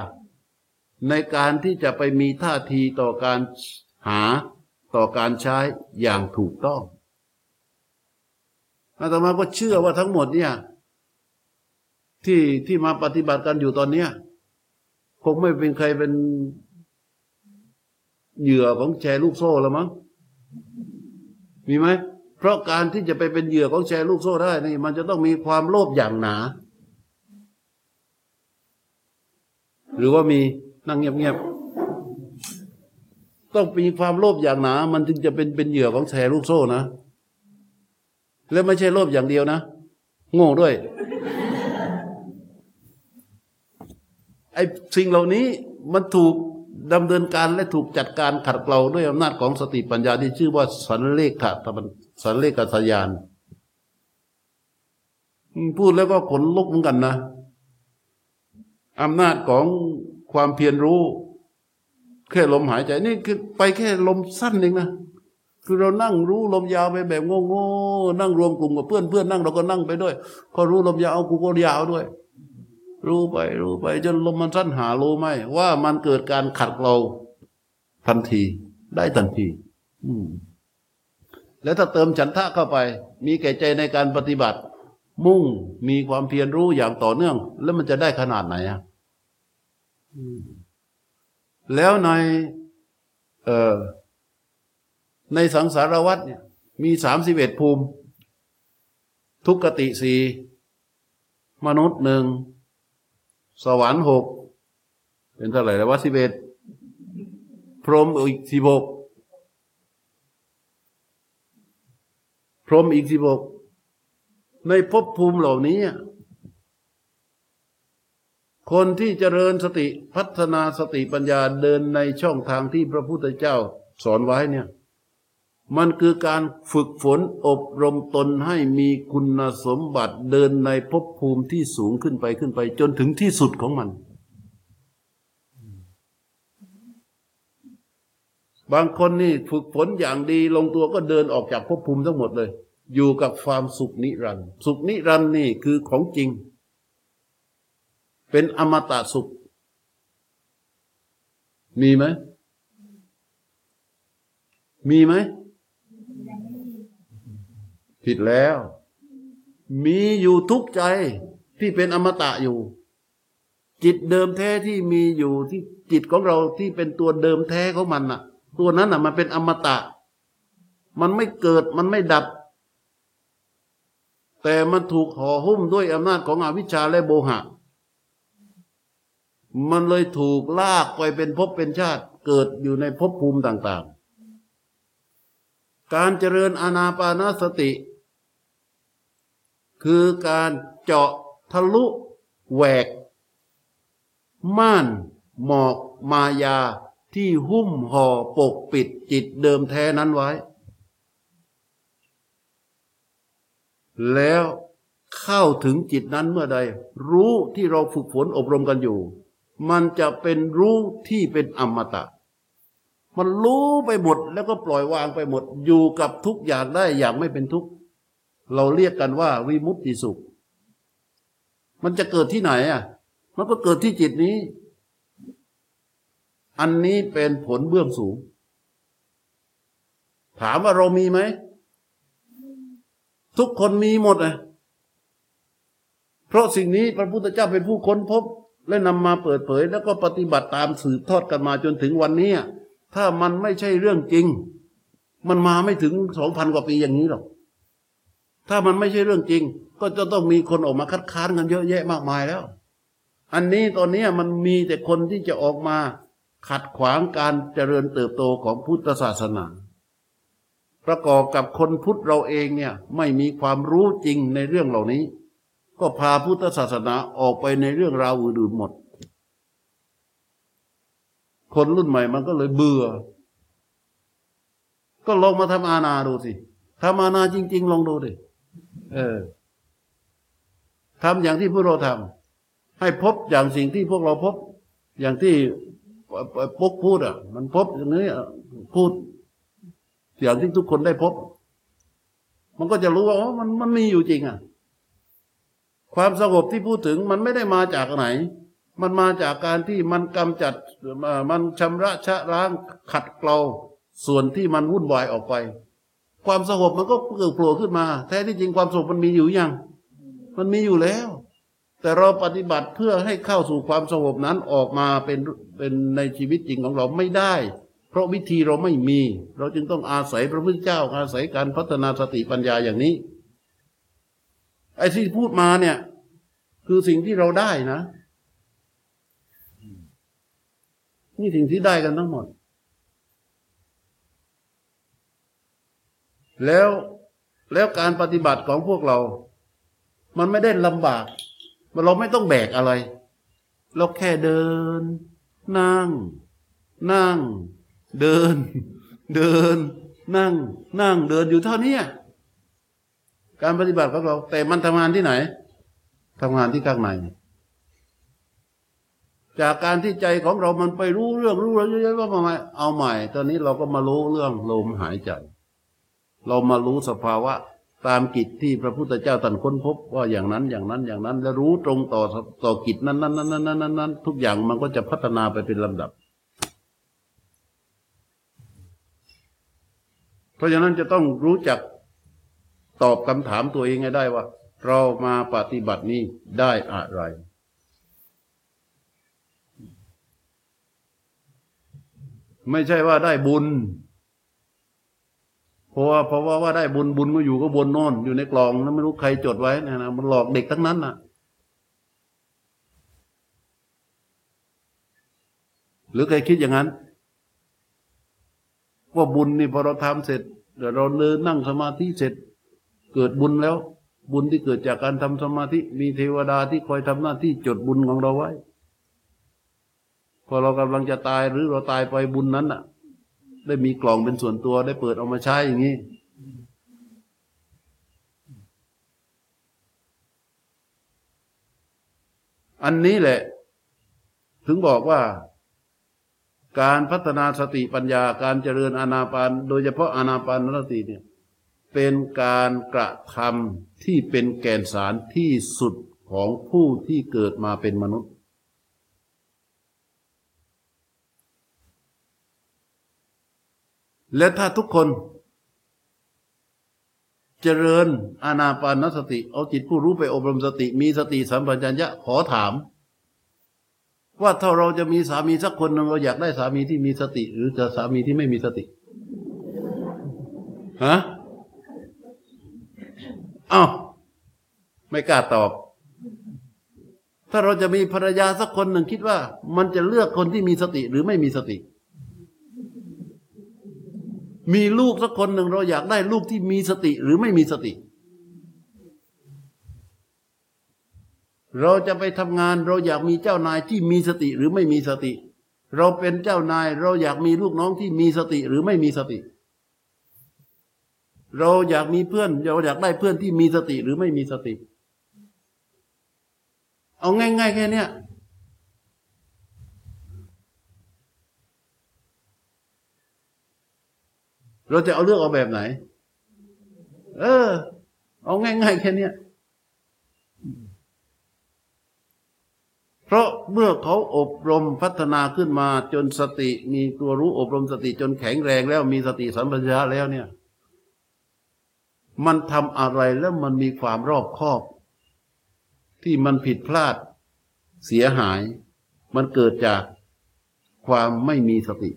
ในการที่จะไปมีท่าทีต่อการหาต่อการใช้อย่างถูกต้องอาตมาก็เชื่อว่าทั้งหมดเนี่ยที่ที่มาปฏิบัติกันอยู่ตอนเนี้ยคงไม่เป็นใครเป็นเหยื่อของแชร์ลูกโซ่แล้วมั้งมีไหมเพราะการที่จะไปเป็นเหยื่อของแชร์ลูกโซ่ได้นี่ มันจะต้องมีความโลภอย่างหนา หรือว่ามีนั่งเงียบๆต้องมีความโลภอย่างหนา มันจึงจะเป็นเป็นเหยื่อของแชร์ลูกโซ่นะ แล้วไม่ใช่โลภอย่างเดียวนะโง่ด้วย ไอ้สิ่งเหล่านี้มันถูกดำเนินการและถูกจัดการขัดเกลาด้วยอำนาจของสติปัญญาที่ชื่อว่าสันเลขะตมันสันเลกัสยาน พูดแล้วก็ขนลุกเหมือนกันนะ อำนาจของความเพียรรู้ แค่ลมหายใจนี่คือไปแค่ลมสั้นเองนะคือเรานั่งรู้ลมยาวไปแบบโง่ๆนั่งรวมกลุ่มกับเพื่อนเพื่อนนั่งเราก็นั่งไปด้วย พอรู้ลมยาวกูก็ยาวด้วย รู้ไปรู้ไป จนลมมันสั้นหารู้ไหมว่ามันเกิดการขัดเราทันทีได้ทันที อืมแล้วถ้าเติมฉันทะเข้าไป มีแก่ใจในการปฏิบัติ มุ่งมีความเพียรรู้อย่างต่อเนื่อง แล้วมันจะได้ขนาดไหนอะแล้วในเอ่อในสังสารวัตเนี่ย มีสามสิบเอ็ดภูมิ ทุกกติสีมนุษย์หนึ่ง สวรรค์หกเป็นเท่าไหร่แล้ววะสิบเอ็ดพรหมอีกสิบหกพรหมอีกสิบก ในภพภูมิเหล่านี้ คนที่เจริญสติพัฒนาสติปัญญาเดินในช่องทางที่พระพุทธเจ้าสอนไว้เนี่ย มันคือการฝึกฝนอบรมตนให้มีคุณสมบัติเดินในภพภูมิที่สูงขึ้นไปขึ้นไป จนถึงที่สุดของมัน บางคนนี่ฝึกฝนอย่างดีลงตัวก็เดินออกจากภพภูมิทั้งหมดเลย อยู่กับความสุขนิรันดร์สุขนิรันดร์นี่คือของจริง เป็นอมตะสุข มีไหม มีไหม ผิดแล้ว มีอยู่ทุกใจที่เป็นอมตะอยู่ จิตเดิมแท้ที่มีอยู่ที่จิตของเราที่เป็นตัวเดิมแท้ของมันน่ะ ตัวนั้นน่ะ มันเป็นอมตะ มันไม่เกิดมันไม่ดับ แต่มันถูกห่อหุ้มด้วยอำนาจของอวิชชาและโบหะ มันเลยถูกลากไปเป็นภพเป็นชาติเกิดอยู่ในภพภูมิต่างๆ การเจริญอานาปานสติ คือการเจาะทะลุแหวก ม่านหมอกมายาที่หุ้มห่อปกปิดจิตเดิมแท้นั้นไว้ แล้วเข้าถึงจิตนั้นเมื่อใด รู้ที่เราฝึกฝนอบรมกันอยู่ มันจะเป็นรู้ที่เป็นอมตะ มันรู้ไปหมดแล้วก็ปล่อยวางไปหมด อยู่กับทุกอย่างได้อย่างไม่เป็นทุกข์เราเรียกกันว่าวิมุตติสุข มันจะเกิดที่ไหนอะ มันก็เกิดที่จิตนี้ อันนี้เป็นผลเบื้องสูง ถามว่าเรามีไหม ทุกคนมีหมดอะเพราะสิ่งนี้พระพุทธเจ้าเป็นผู้ค้นพบ และนำมาเปิดเผย แล้วก็ปฏิบัติตามสืบทอดกันมาจนถึงวันนี้ถ้ามันไม่ใช่เรื่องจริง มันมาไม่ถึงสองพันกว่าปีอย่างนี้หรอกถ้ามันไม่ใช่เรื่องจริง ก็จะต้องมีคนออกมาคัดค้านกันเยอะแยะมากมายแล้ว อันนี้ตอนนี้มันมีแต่คนที่จะออกมาขัดขวางการเจริญเติบโตของพุทธศาสนา ประกอบกับคนพุทธเราเองเนี่ยไม่มีความรู้จริงในเรื่องเหล่านี้ ก็พาพุทธศาสนาออกไปในเรื่องราวอื่นๆหมด คนรุ่นใหม่มันก็เลยเบื่อ ก็ลองมาทำอาณาดูสิทำอาณาจริง ๆ ลองดูดิเออทำอย่างที่พวกเราทำให้พบอย่างสิ่งที่พวกเราพบ อย่างที่ปุ๊กพูดอะ มันพบอย่างนี้พูด อย่างที่ทุกคนได้พบ มันก็จะรู้ว่าอ๋อมันมันมีอยู่จริงอะ ความสงบที่พูดถึงมันไม่ได้มาจากไหน มันมาจากการที่มันกำจัดมันชำระชะล้างขัดเกลาส่วนที่มันวุ่นวายออกไป ความสงบมันก็เกิดโผล่ขึ้นมา แท้ที่จริงความสงบมันมีอยู่ยัง มันมีอยู่แล้ว แต่เราปฏิบัติเพื่อให้เข้าสู่ความสงบนั้นออกมาเป็นเป็นในชีวิตจริงของเราไม่ได้ เพราะวิธีเราไม่มี เราจึงต้องอาศัยพระพุทธเจ้าอาศัยการพัฒนาสติปัญญาอย่างนี้ ไอ้ที่พูดมาเนี่ย คือสิ่งที่เราได้นะ นี่สิ่งที่ได้กันทั้งหมด แล้วแล้วการปฏิบัติของพวกเรา มันไม่ได้ลำบาก เราไม่ต้องแบกอะไร เราแค่เดิน นั่ง นั่ง เดิน เดิน นั่ง นั่งเดินอยู่เท่านี้การปฏิบัติของเรา แต่มันทำงานที่ไหนทำงานที่ข้างใน จากการที่ใจของเรามันไปรู้เรื่องรู้อะไรเยอะๆว่ามาเอาใหม่ ตอนนี้เราก็มารู้เรื่องลมหายใจ เรามารู้สภาวะตามกิจที่พระพุทธเจ้าตรัสค้นพบว่าอย่างนั้นอย่างนั้นอย่างนั้น แล้วรู้ตรงต่อต่อกิจนั้นนั้นนั้นนั้นนั้นนั้นทุกอย่างมันก็จะพัฒนาไปเป็นลำดับ เพราะฉะนั้นจะต้องรู้จักตอบคำถามตัวเองให้ได้ว่า เรามาปฏิบัตินี้ได้อะไร ไม่ใช่ว่าได้บุญเพราะว่าเพราะว่าว่าได้บุญบุญก็อยู่ก็บนโน่นอยู่ในกล่องแล้วไม่รู้ใครจดไว้นะนะมันหลอกเด็กทั้งนั้นนะหรือใครคิดอย่างนั้น ว่าบุญนี่พอเราทำเสร็จเดี๋ยวเราเดินนั่งสมาธิเสร็จ เกิดบุญแล้ว บุญที่เกิดจากการทำสมาธิ มีเทวดาที่คอยทำหน้าที่จดบุญของเราไว้ พอเรากำลังจะตายหรือเราตายไปบุญนั้นน่ะได้มีกล่องเป็นส่วนตัวได้เปิดออกมาใช้อย่างนี้อันนี้แหละ ถึงบอกว่า การพัฒนาสติปัญญาการเจริญอานาปาน โดยเฉพาะอานาปานสติเนี่ยเป็นการกระทำที่เป็นแกนสารที่สุดของผู้ที่เกิดมาเป็นมนุษย์ และถ้าทุกคนเจริญอานาปานสติ เอาจิตผู้รู้ไปอบรมสติ มีสติสัมปชัญญะขอถาม ว่าถ้าเราจะมีสามีสักคนหนึ่งเราอยากได้สามีที่มีสติ หรือจะสามีที่ไม่มีสติฮะอ้าวไม่กล้าตอบ ถ้าเราจะมีภรรยาสักคนหนึ่งคิดว่า มันจะเลือกคนที่มีสติหรือไม่มีสติ มีลูกสักคนหนึ่งเราอยากได้ลูกที่มีสติหรือไม่มีสติ เราจะไปทำงานเราอยากมีเจ้านายที่มีสติหรือไม่มีสติ เราเป็นเจ้านายเราอยากมีลูกน้องที่มีสติหรือไม่มีสติ เราอยากมีเพื่อน เราอยากได้เพื่อนที่มีสติหรือไม่มีสติ เอาง่ายๆแค่เนี้ยเราจะเอาเลือกเอาแบบไหน เออ เอาง่ายๆแค่เนี้ย เพราะเมื่อเขาอบรมพัฒนาขึ้นมาจนสติ มีตัวรู้อบรมสติจนแข็งแรงแล้วมีสติสัมปชัญญะแล้วเนี่ย มันทำอะไรแล้วมันมีความรอบคอบ ที่มันผิดพลาด เสียหาย มันเกิดจากความไม่มีสติ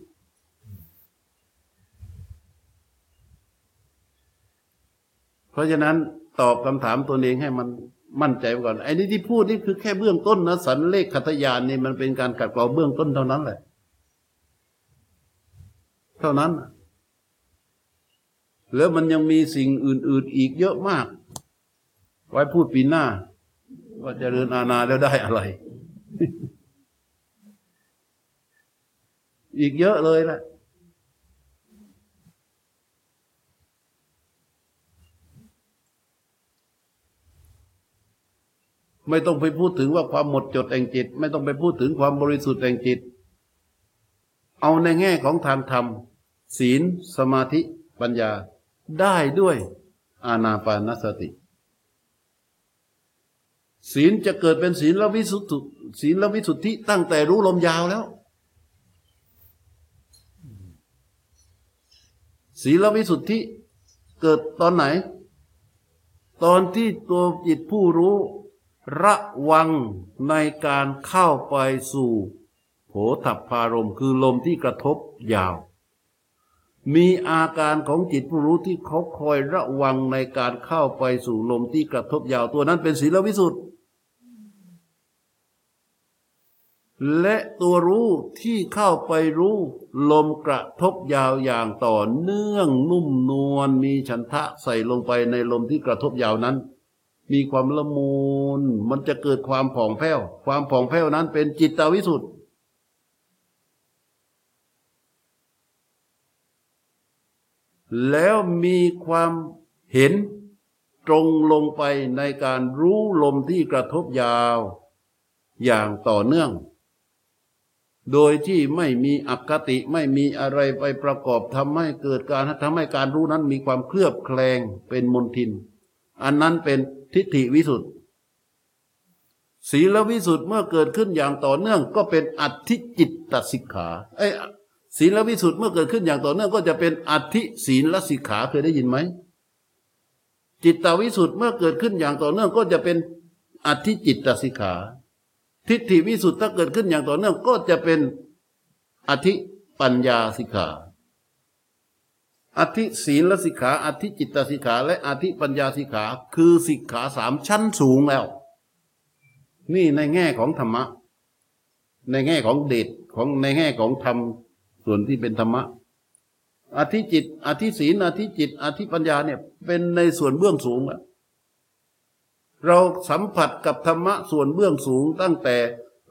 เพราะฉะนั้นตอบคำถามตัวเองให้มัน มั่นใจไว้ก่อนไอ้นี่ที่พูดนี่คือแค่เบื้องต้นนะสันเลขขัตยานนี่มันเป็นการกัดกรองเบื้องต้นเท่านั้นแหละ เท่านั้น แล้วมันยังมีสิ่งอื่น ๆ อีกเยอะมาก ไว้พูดปีหน้า ว่าจะเริญอาณาแล้วได้อะไร อีกเยอะเลยแหละ ไม่ต้องไปพูดถึงว่าความหมดจดแห่งจิต ไม่ต้องไปพูดถึงความบริสุทธิ์แห่งจิต เอาในแง่ของทานธรรม ศีล สมาธิ ปัญญาได้ด้วยอานาปานสติ ศีลจะเกิดเป็นศีลละวิสุทธิศีลละวิสุทธิตั้งแต่รู้ลมยาวแล้ว ศีลวิสุทธิเกิดตอนไหน ตอนที่ตัวจิตผู้รู้ ระวังในการเข้าไปสู่โผฏฐพารมคือลมที่กระทบยาว มีอาการของจิตผู้รู้ที่เขาคอยระวังในการเข้าไปสู่ลมที่กระทบยาวตัวนั้นเป็นศีลวิสุทธิและตัวรู้ที่เข้าไปรู้ ลมกระทบยาวอย่างต่อเนื่องนุ่มนวลมีฉันทะใส่ลงไปในลมที่กระทบยาวนั้น มีความละมุนมันจะเกิดความผ่องแผ้ว ความผ่องแผ้วนั้นเป็นจิตตวิสุทธิ์แล้วมีความเห็นตรงลงไปในการรู้ลมที่กระทบยาว อย่างต่อเนื่อง โดยที่ไม่มีอคติไม่มีอะไรไปประกอบทำให้เกิดการทำให้การรู้นั้นมีความเคลือบแคลงเป็นมนทิน อันนั้นเป็นทิฏฐิวิสุทธิศีลวิสุทธิ์เมื่อเกิดขึ้นอย่างต่อเนื่อง ก็เป็นอัติจิตตสิกขาไอ้ศีลวิสุทธิ์เมื่อเกิดขึ้นอย่างต่อเนื่อง ก็จะเป็นอัติศีลสิกขาเคยได้ยินไหมจิตตวิสุทธิ์เมื่อเกิดขึ้นอย่างต่อเนื่อง ก็จะเป็นอัติจิตตสิกขา ทิฏฐิวิสุทธิ์ถ้าเกิดขึ้นอย่างต่อเนื่อง ก็จะเป็นอธิปัญญาสิกขา อธิศีลสิกขาอธิจิตสิกขา และอธิปัญญาสิกขา คือสิกขาสามชั้นสูงแล้ว นี่ในแง่ของธรรมะ ในแง่ของเดชของในแง่ของธรรมส่วนที่เป็นธรรมะอธิจิต อธิศีลอธิจิต อธิปัญญาเนี่ย เป็นในส่วนเบื้องสูงอะเราสัมผัสกับธรรมะส่วนเบื้องสูงตั้งแต่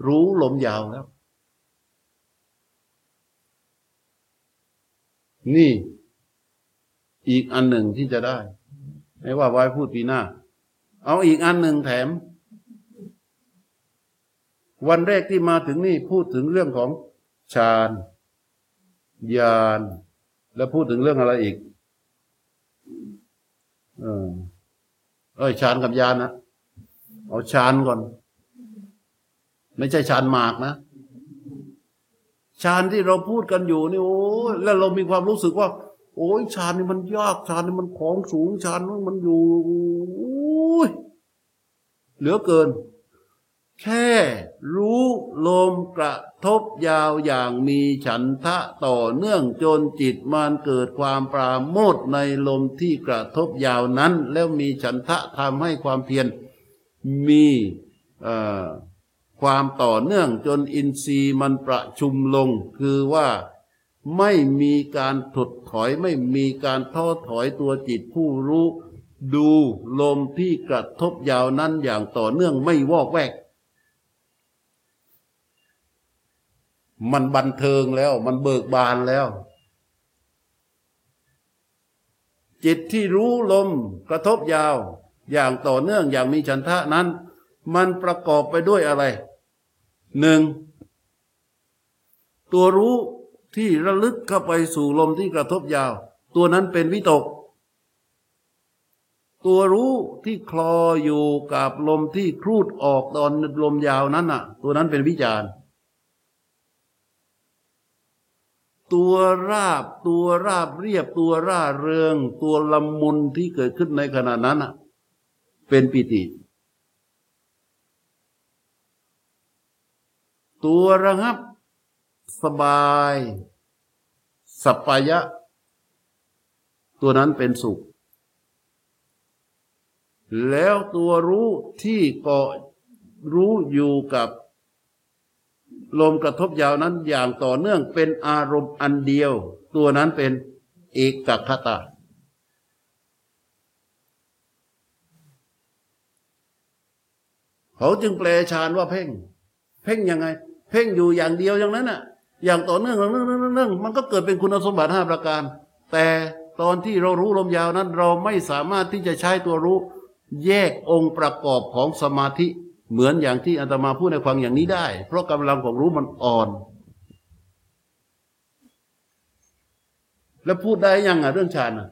รู้ลมยาวแล้ว นี่ อีกอันหนึ่งที่จะได้ ไม่ว่าไว้พูดปีหน้า เอาอีกอันหนึ่งแถม วันแรกที่มาถึงนี่พูดถึงเรื่องของฌานญาณแล้วพูดถึงเรื่องอะไรอีก เออเอ้ยฌานกับญาณนะเอาฌานก่อน ไม่ใช่ฌานหมากนะฌานที่เราพูดกันอยู่นี่โอ้แล้วเรามีความรู้สึกว่า โอ้ยฌานนี่มันยากฌานนี่มันของสูงฌานนี่มันอยู่เหลือเกิน แค่รู้ลมกระทบยาวอย่างมีฉันทะต่อเนื่องจนจิตมันเกิดความปราโมทในลมที่กระทบยาวนั้น แล้วมีฉันทะทำให้ความเพียรมีความต่อเนื่องจนอินทรีย์มันประชุมลงคือว่า ไม่มีการถดถอยไม่มีการท้อถอยตัวจิตผู้รู้ ดูลมที่กระทบยาวนั้นอย่างต่อเนื่องไม่วอกแวก มันบันเทิงแล้ว มันเบิกบานแล้ว จิตที่รู้ลมกระทบยาว อย่างต่อเนื่องอย่างมีฉันทะนั้น มันประกอบไปด้วยอะไรหนึ่งตัวรู้ ที่ระลึกเข้าไปสู่ลมที่กระทบยาว ตัวนั้นเป็นวิตก ตัวรู้ที่คลออยู่กับลมที่ครูดออกตอนลมยาวนั้นน่ะ ตัวนั้นเป็นวิจารณ์ตัวราบตัวราบเรียบตัวร่าเริง ตัวละมุนที่เกิดขึ้นในขณะนั้นน่ะ เป็นปิติ ตัวระงับ สบาย สัปายะ ตัวนั้นเป็นสุข แล้วตัวรู้ที่เกาะรู้อยู่กับ ลมกระทบยาวนั้นอย่างต่อเนื่องเป็นอารมณ์อันเดียว ตัวนั้นเป็นเอกคตาเขาจึงแปลฌานว่าเพ่ง เพ่งยังไง เพ่งอยู่อย่างเดียวอย่างนั้นน่ะ อย่างต่อเนื่องเนื่องเนื่องเนื่องมันก็เกิดเป็นคุณสมบัติห้าประการ แต่ตอนที่เรารู้ลมยาวนั้น เราไม่สามารถที่จะใช้ตัวรู้ แยกองค์ประกอบของสมาธิเหมือนอย่างที่อาตมาพูดในฟังอย่างนี้ได้ เพราะกำลังของรู้มันอ่อน แล้วพูดได้ยังอะเรื่องฌานอะ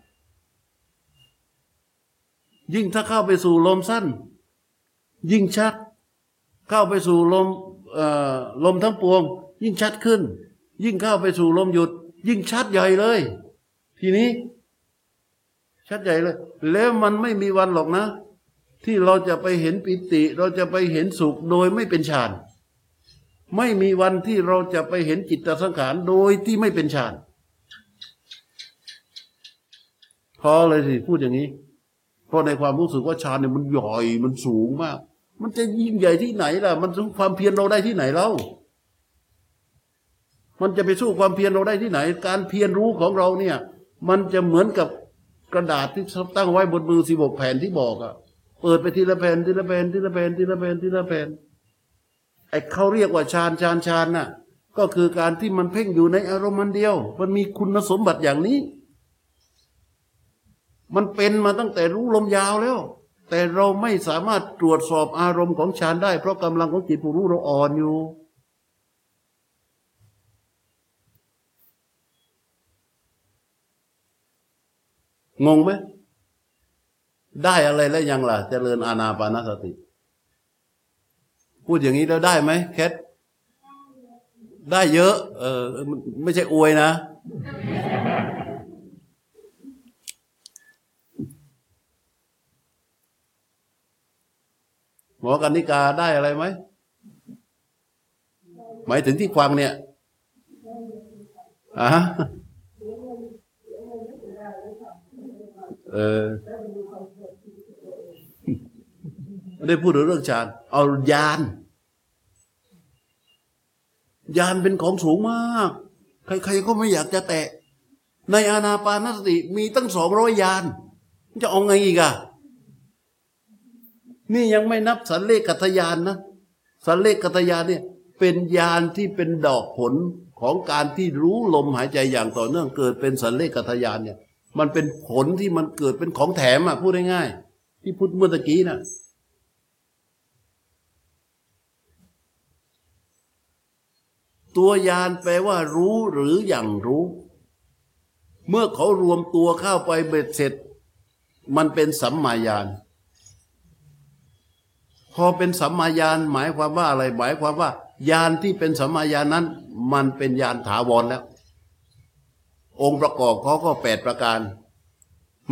ยิ่งถ้าเข้าไปสู่ลมสั้น ยิ่งชัด เข้าไปสู่ลมเอ่อลมทั้งปวง ยิ่งชัดขึ้น ยิ่งเข้าไปสู่ลมหยุด ยิ่งชัดใหญ่เลย ทีนี้ ชัดใหญ่เลย แล้วมันไม่มีวันหรอกนะ ที่เราจะไปเห็นปิติ เราจะไปเห็นสุขโดยไม่เป็นฌานไม่มีวันที่เราจะไปเห็นจิตสังขารโดยที่ไม่เป็นฌานพอเลยสิพูดอย่างนี้ เพราะในความรู้สึกว่าฌานเนี่ยมันใหญ่มันสูงมาก มันจะยิ่งใหญ่ที่ไหนล่ะ มันความเพียรเราได้ที่ไหนเล่า มันจะไปสู้ความเพียรเราได้ที่ไหน การเพียรรู้ของเราเนี่ย มันจะเหมือนกับกระดาษที่ตั้งไว้บนมือสิบกแผ่นที่บอกอะเปิดไปทีละแผ่นทีละแผ่นทีละแผ่นทีละแผ่นทีละแผ่นไอ้เขาเรียกว่าฌานฌานฌานน่ะ ก็คือการที่มันเพ่งอยู่ในอารมณ์มันเดียว มันมีคุณสมบัติอย่างนี้ มันเป็นมาตั้งแต่รู้ลมยาวแล้ว แต่เราไม่สามารถตรวจสอบอารมณ์ของฌานได้ เพราะกำลังของจิตผู้รู้เราอ่อนอยู่ งงไหมได้อะไรแล้วยังล่ะ เจริญอาณาปานสติ พูดอย่างนี้แล้วได้ไหมแคทได้เยอะ เออ ไม่ใช่อวยนะ หมอกันนิกาได้อะไรไหม หมายถึงที่ฟังเนี่ยอะ เออไม่ได้พูดถึงเรื่องฌาน เอายานยานเป็นของสูงมาก ใครๆก็ไม่อยากจะแตะ ในอาณาปานสติมีตั้งสองร้อยยานจะเอาไงอีกอะนี่ยังไม่นับสันเลขกัตยานนะสันเลขกัตยานเนี่ยเป็นยานที่เป็นดอกผลของการที่รู้ลมหายใจอย่างต่อเนื่องเกิดเป็นสันเลขกัตยานเนี่ย มันเป็นผลที่มันเกิดเป็นของแถมอะพูดง่ายๆที่พูดเมื่อตะกี้น่ะตัวยานแปลว่ารู้หรืออย่างรู้ เมื่อเขารวมตัวเข้าไปเบ็ดเสร็จ มันเป็นสัมมาญาณพอเป็นสัมมาญาณหมายความว่าอะไรหมายความว่าญาณที่เป็นสัมมาญาณนั้น มันเป็นญาณถาวรแล้ว องค์ประกอบเขาก็แปดประการ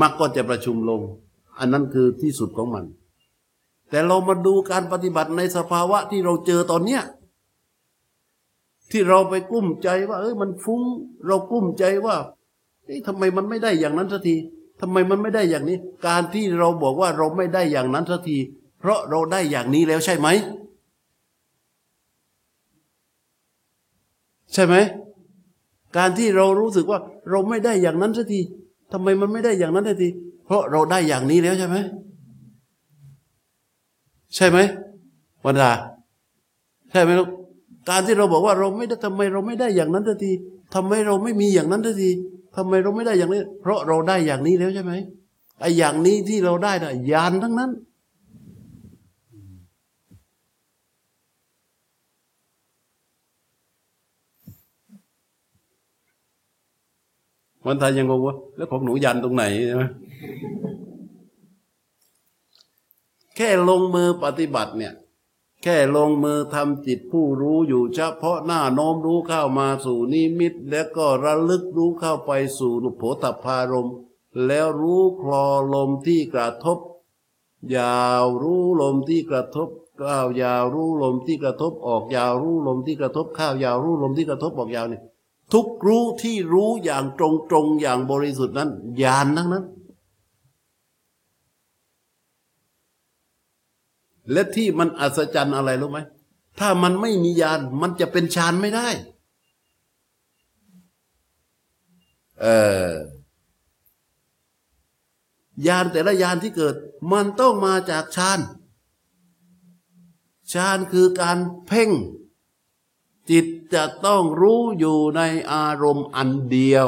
มรรคก็จะประชุมลง อันนั้นคือที่สุดของมัน แต่เรามาดูการปฏิบัติในสภาวะที่เราเจอตอนเนี้ยที่เราไปกุ้มใจว่า เอ้ยมันฟุ้ง เรากุ้มใจว่าเอ้ยทำไมมันไม่ได้อย่างนั้นสักทีทำไมมันไม่ได้อย่างนี้ การที่เราบอกว่าเราไม่ได้อย่างนั้นสักที เพราะเราได้อย่างนี้แล้วใช่ไหม ใช่ไหม การที่เรารู้สึกว่าเราไม่ได้อย่างนั้นสักทีทำไมมันไม่ได้อย่างนั้นสักที เพราะเราได้อย่างนี้แล้วใช่ไหมใช่ไหมวันดาใช่ไหมลูกการที่เราบอกว่าเราไม่ได้ทำไมเราไม่ได้อย่างนั้นสักทีทำไมเราไม่มีอย่างนั้นสักทีทำไมเราไม่ได้อย่างนี้ เพราะเราได้อย่างนี้แล้วใช่ไหมไอ้อย่างนี้ที่เราได้น่ะยานทั้งนั้น มันไทยยังงงว่าแล้วของหนูยันตรงไหนใช่ไหมแค่ลงมือปฏิบัติเนี่ย แค่ลงมือทำจิตผู้รู้อยู่เฉพาะหน้าโน้มรู้เข้ามาสู่นิมิต แล้วก็ระลึกรู้เข้าไปสู่นุโผตพารมแล้วรู้คลอลมที่กระทบ ยาวรู้ลมที่กระทบก้าวยาวรู้ลมที่กระทบออกยาวรู้ลมที่กระทบข้าวยาวรู้ลมที่กระทบออกยาวเนี่ย ทุกรู้ที่รู้อย่างตรงตรงอย่างบริสุทธิ์นั้นญาณทั้งนั้น และที่มันอัศจรรย์อะไรรู้ไหมถ้ามันไม่มีญาณมันจะเป็นฌานไม่ได้ เออญาณแต่ละญาณที่เกิด มันต้องมาจากฌานฌานคือการเพ่ง จิตจะต้องรู้อยู่ในอารมณ์อันเดียว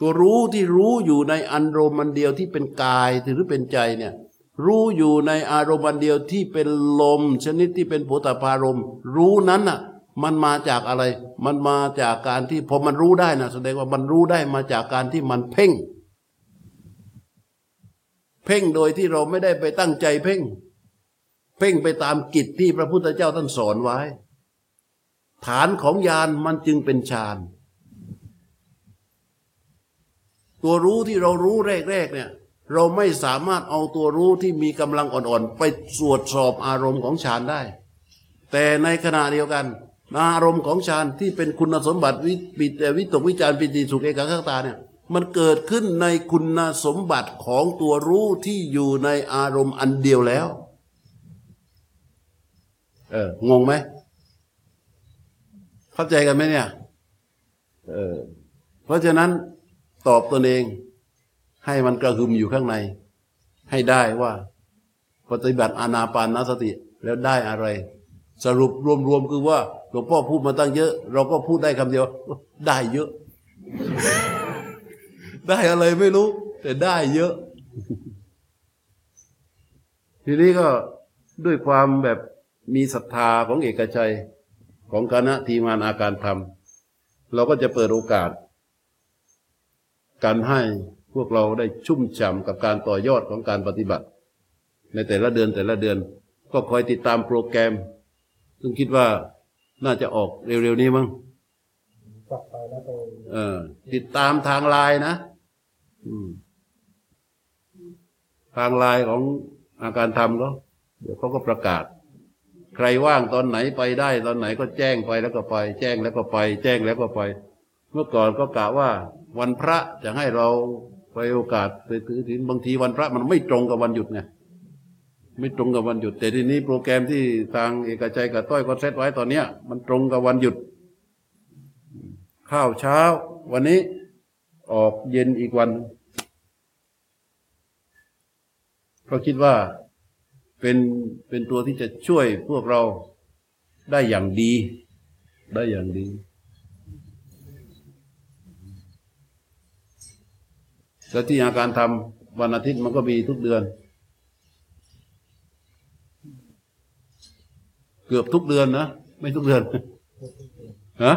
ตัวรู้ที่รู้อยู่ในอารมณ์อันเดียวที่เป็นกายหรือเป็นใจเนี่ยรู้อยู่ในอารมณ์อันเดียวที่เป็นลม ชนิดที่เป็นโผฏฐารมรู้นั้นน่ะมันมาจากอะไร มันมาจากการที่พอมันรู้ได้นะแสดงว่ามันรู้ได้มาจากการที่มันเพ่ง เพ่งโดยที่เราไม่ได้ไปตั้งใจเพ่ง เพ่งไปตามกิจที่พระพุทธเจ้าท่านสอนไว้ ฐานของญาณมันจึงเป็นฌานตัวรู้ที่เรารู้แรกๆเนี่ยเราไม่สามารถเอาตัวรู้ที่มีกำลังอ่อนๆ ไปตรวจสอบอารมณ์ของฌานได้ แต่ในขณะเดียวกันอารมณ์ของฌานที่เป็นคุณสมบัติวิปิตวิตกวิจารปิติสุขเอกขัตตาเนี่ยมันเกิดขึ้นในคุณสมบัติของตัวรู้ที่อยู่ในอารมณ์อันเดียวแล้ว เอองงไหม เข้าใจกันไหมเนี่ย เออ เพราะฉะนั้นตอบตนเอง ให้มันกระหึ่มอยู่ข้างใน ให้ได้ว่า ปฏิบัติอานาปานสติแล้วได้อะไร สรุปรวมๆคือว่าหลวงพ่อพูดมาตั้งเยอะ เราก็พูดได้คำเดียว ได้เยอะ ได้อะไรไม่รู้ แต่ได้เยอะ ทีนี้ก็ด้วยความแบบมีศรัทธาของเอกชัย ของคณะทีมงานอาการทำเราก็จะเปิดโอกาส การให้พวกเราได้ชุ่มฉ่ำกับการต่อยอดของการปฏิบัติ ในแต่ละเดือนแต่ละเดือน ก็คอยติดตามโปรแกรม ซึ่งคิดว่าน่าจะออกเร็วๆนี้มั้งเออ ติดตามทางไลน์นะทางไลน์ของอาการทำก็เดี๋ยวเขาก็ประกาศ ใครว่างตอนไหนไปได้ ตอนไหนก็แจ้งไปแล้วก็ไป แจ้งแล้วก็ไป แจ้งแล้วก็ไป เมื่อก่อนก็กะว่า วันพระจะให้เราไปโอกาสไปถือศีลบางทีวันพระมันไม่ตรงกับวันหยุดไงไม่ตรงกับวันหยุด แต่ทีนี้โปรแกรมที่ทางเอกชัยกับต้อยก็เซตไว้ตอนเนี้ย มันตรงกับวันหยุด ข้าวเช้า วันนี้ออกเย็นอีกวันเพราะคิดว่า เป็นเป็นตัวที่จะช่วยพวกเราได้อย่างดี ได้อย่างดี แล้วที่อาการทำวันอาทิตย์มันก็มีทุกเดือน เกือบทุกเดือนนะ ไม่ทุกเดือนฮะ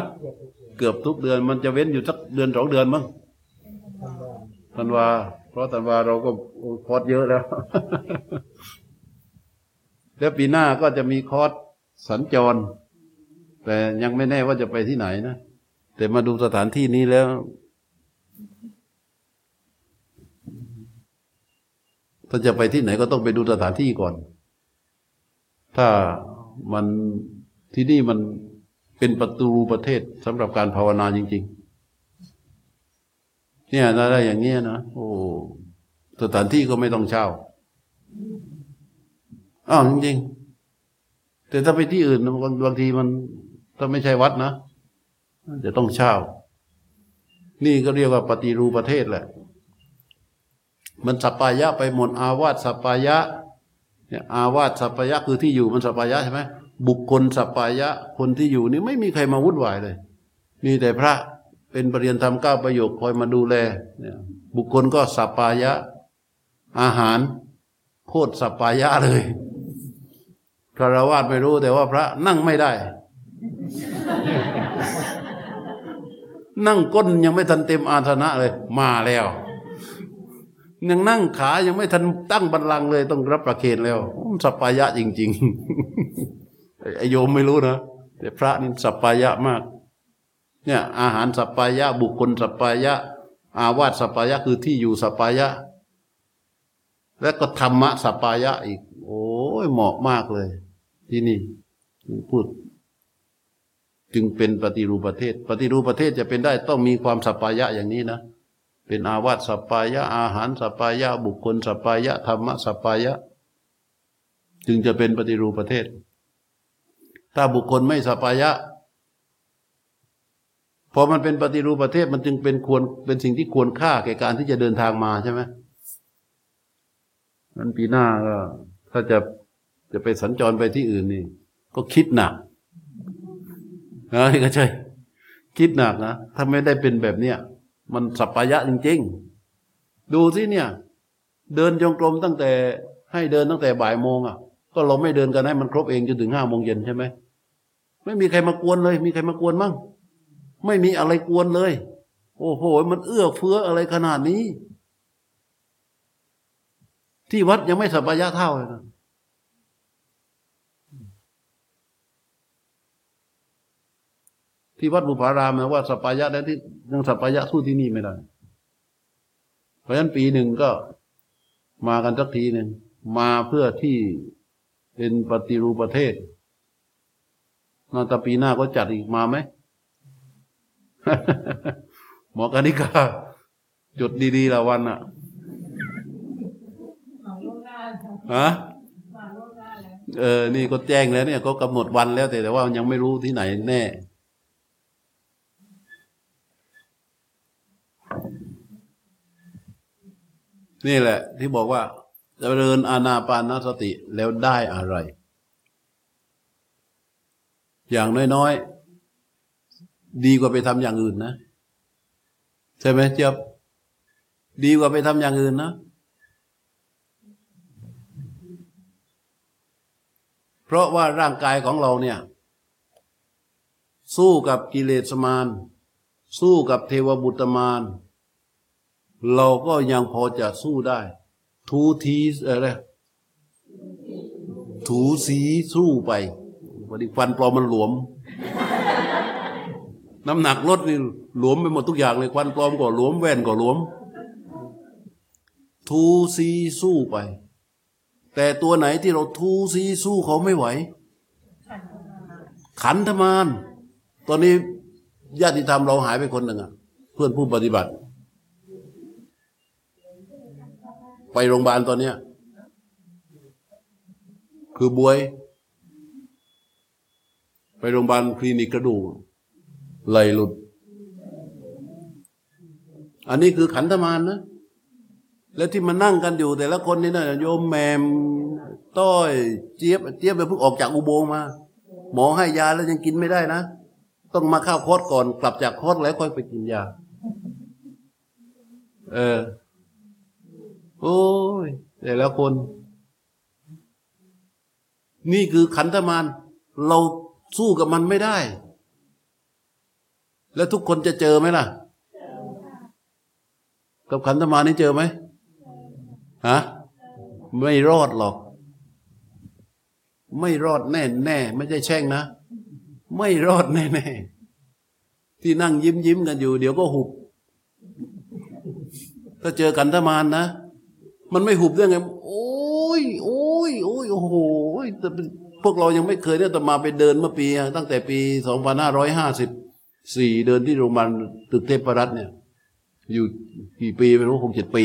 เกือบทุกเดือนมันจะเว้นอยู่สักเดือนสองเดือนมั้งธันวา เพราะธันวาเราก็คอร์สเยอะแล้ว แล้วปีหน้าก็จะมีคอร์สสัญจร แต่ยังไม่แน่ว่าจะไปที่ไหนนะ แต่มาดูสถานที่นี้แล้ว ถ้าจะไปที่ไหนก็ต้องไปดูสถานที่ก่อน ถ้ามันที่นี่มันเป็นประตูประเทศสำหรับการภาวนาจริง ๆ เนี่ยถ้าได้อย่างเงี้ยนะโอ้สถานที่ก็ไม่ต้องเช่า อ้าวจริงๆแต่ถ้าไปที่อื่นบางบางทีมันถ้าไม่ใช่วัดนะจะต้องเช่า นี่ก็เรียกว่าปฏิรูปประเทศแหละ มันสัปายะไปหมดอาวาสสัปายะเนี่ยอาวาสสัปายะคือที่อยู่มันสัปายะใช่ไหมบุคคลสัปายะคนที่อยู่นี่ไม่มีใครมาวุ่นวายเลย มีแต่พระเป็นปรริยนธรรมเก้าประโยคคอยมาดูแลเนี่ยบุคคลก็สัปายะ อาหารโคตรสัปายะเลย คารวาสไม่รู้แต่ว่าพระนั่งไม่ได้ นั่งก้นยังไม่ทันเต็มอาสนะเลย มาแล้ว ยังนั่งขายังไม่ทันตั้งบัลลังเลยต้องรับประเคนแล้วสัปายะจริง ๆไอโยมไม่รู้นะแต่พระนี่สัปายะมาก เนี่ยอาหารสัปายะ บุคคลสัปายะ อาวาสสัปายะคือที่อยู่สัปายะ แล้วก็ธรรมะสัปายะอีกโอ้ยเหมาะมากเลย ที่นี่พูด จึงเป็นปฏิรูปประเทศ ปฏิรูปประเทศจะเป็นได้ต้องมีความสัปายะอย่างนี้นะ เป็นอาวาสสัปายะอาหารสัปายะบุคคลสัปายะธรรมะสัปายะ จึงจะเป็นปฏิรูปประเทศ ถ้าบุคคลไม่สัปปายะพอมันเป็นปฏิรูปประเทศมันจึงเป็นควรเป็นสิ่งที่ควรค่าแก่การที่จะเดินทางมาใช่ไหมนั้นปีหน้าก็ถ้าจะ จะไปสัญจรไปที่อื่นนี่ ก็คิดหนักนะก็ใช่ คิดหนักนะถ้าไม่ได้เป็นแบบเนี้ยมันสัปปายะจริง ๆ ดูสิเนี่ย เดินจงกรมตั้งแต่ ให้เดินตั้งแต่บ่ายโมงอะ ก็เราไม่เดินกันให้มันครบเองจนถึงห้าโมงเย็นใช่ไหมไม่มีใครมากวนเลย มีใครมากวนมั่งไม่มีอะไรกวนเลย โอ้โห มันเอื้อเฟื้ออะไรขนาดนี้ ที่วัดยังไม่สัปปายะเท่าเลยนะ ที่วัดบุพารามนะว่าสปายะแล้วที่ยังสปปายะสู้ที่นี่ไม่ได้ เพราะฉะนั้นปีหนึ่งก็มากันสักทีหนึ่งมาเพื่อที่เป็นปฏิรูปประเทศนาตาปีหน้าก็จัดอีกมาไหมหมอกานิกาจดดีๆละวันอะฮะเออ นี่ก็แจ้งแล้วเนี่ย ก็กำหนดวันแล้วแต่แต่ว่ายังไม่รู้ที่ไหนแน่ นี่แหละ ที่บอกว่าจเจริญอานาปานสติแล้วได้อะไร อย่างน้อยๆ ดีกว่าไปทำอย่างอื่นนะ ใช่ไหมเจี๊ยบดีกว่าไปทำอย่างอื่นนะเพราะว่าร่างกายของเราเนี่ย สู้กับกิเลสมารสู้กับเทวบุตรมาร เราก็ยังพอจะสู้ได้ ทูทีอะไรถูสีสู้ไปวันนี้ฟันปลอมมันหลวม น้ำหนักลดนี่หลวมไปหมดทุกอย่างเลยควันปลอมก็หลวมแว่นก็หลวม ทูซีสู้ไป แต่ตัวไหนที่เราทูซีสู้เขาไม่ไหว ขันธมาน ตอนนี้ญาติธรรมเราหายไปคนหนึ่งอะเพื่อนผู้ปฏิบัติ ไปโรงพยาบาลตอนเนี้ย คือบวย ไปโรงพยาบาลคลินิกกระดูกไหลหลุด อันนี้คือขันธมานนะ แล้วที่มานั่งกันอยู่ แต่ละคนนี่นะโยมแมม ต้อย เจี๊ยบ เจี๊ยบไปเพิ่งออกจากอุโบงมา หมอให้ยาแล้วยังกินไม่ได้นะ ต้องมาเข้าคอร์สก่อน กลับจากคอร์สแล้วค่อยไปกินยา เออ โอ้ย แต่ละคน นี่คือขันธมานเราสู้กับมันไม่ได้ แล้วทุกคนจะเจอไหมล่ะ กับขันธมานนี่เจอไหมฮะไม่รอดหรอก ไม่รอดแน่แน่ไม่ใช่แช่งนะ ไม่รอดแน่แน่ที่นั่งยิ้มยิ้มกันอยู่ เดี๋ยวก็หุบถ้าเจอขันธมานนะ มันไม่หุบได้ไง โอ้ย โอ้ย โอ้ย โอ้โหแต่พวกเรายังไม่เคยเนี่ยแต่มาไปเดินเมื่อปี ตั้งแต่ปีสองพันห้าร้อยห้าสิบสี่เดินที่โรงพยาบาลตึกเทพรัตน์เนี่ย อยู่กี่ปีไม่รู้คงเจ็ดปี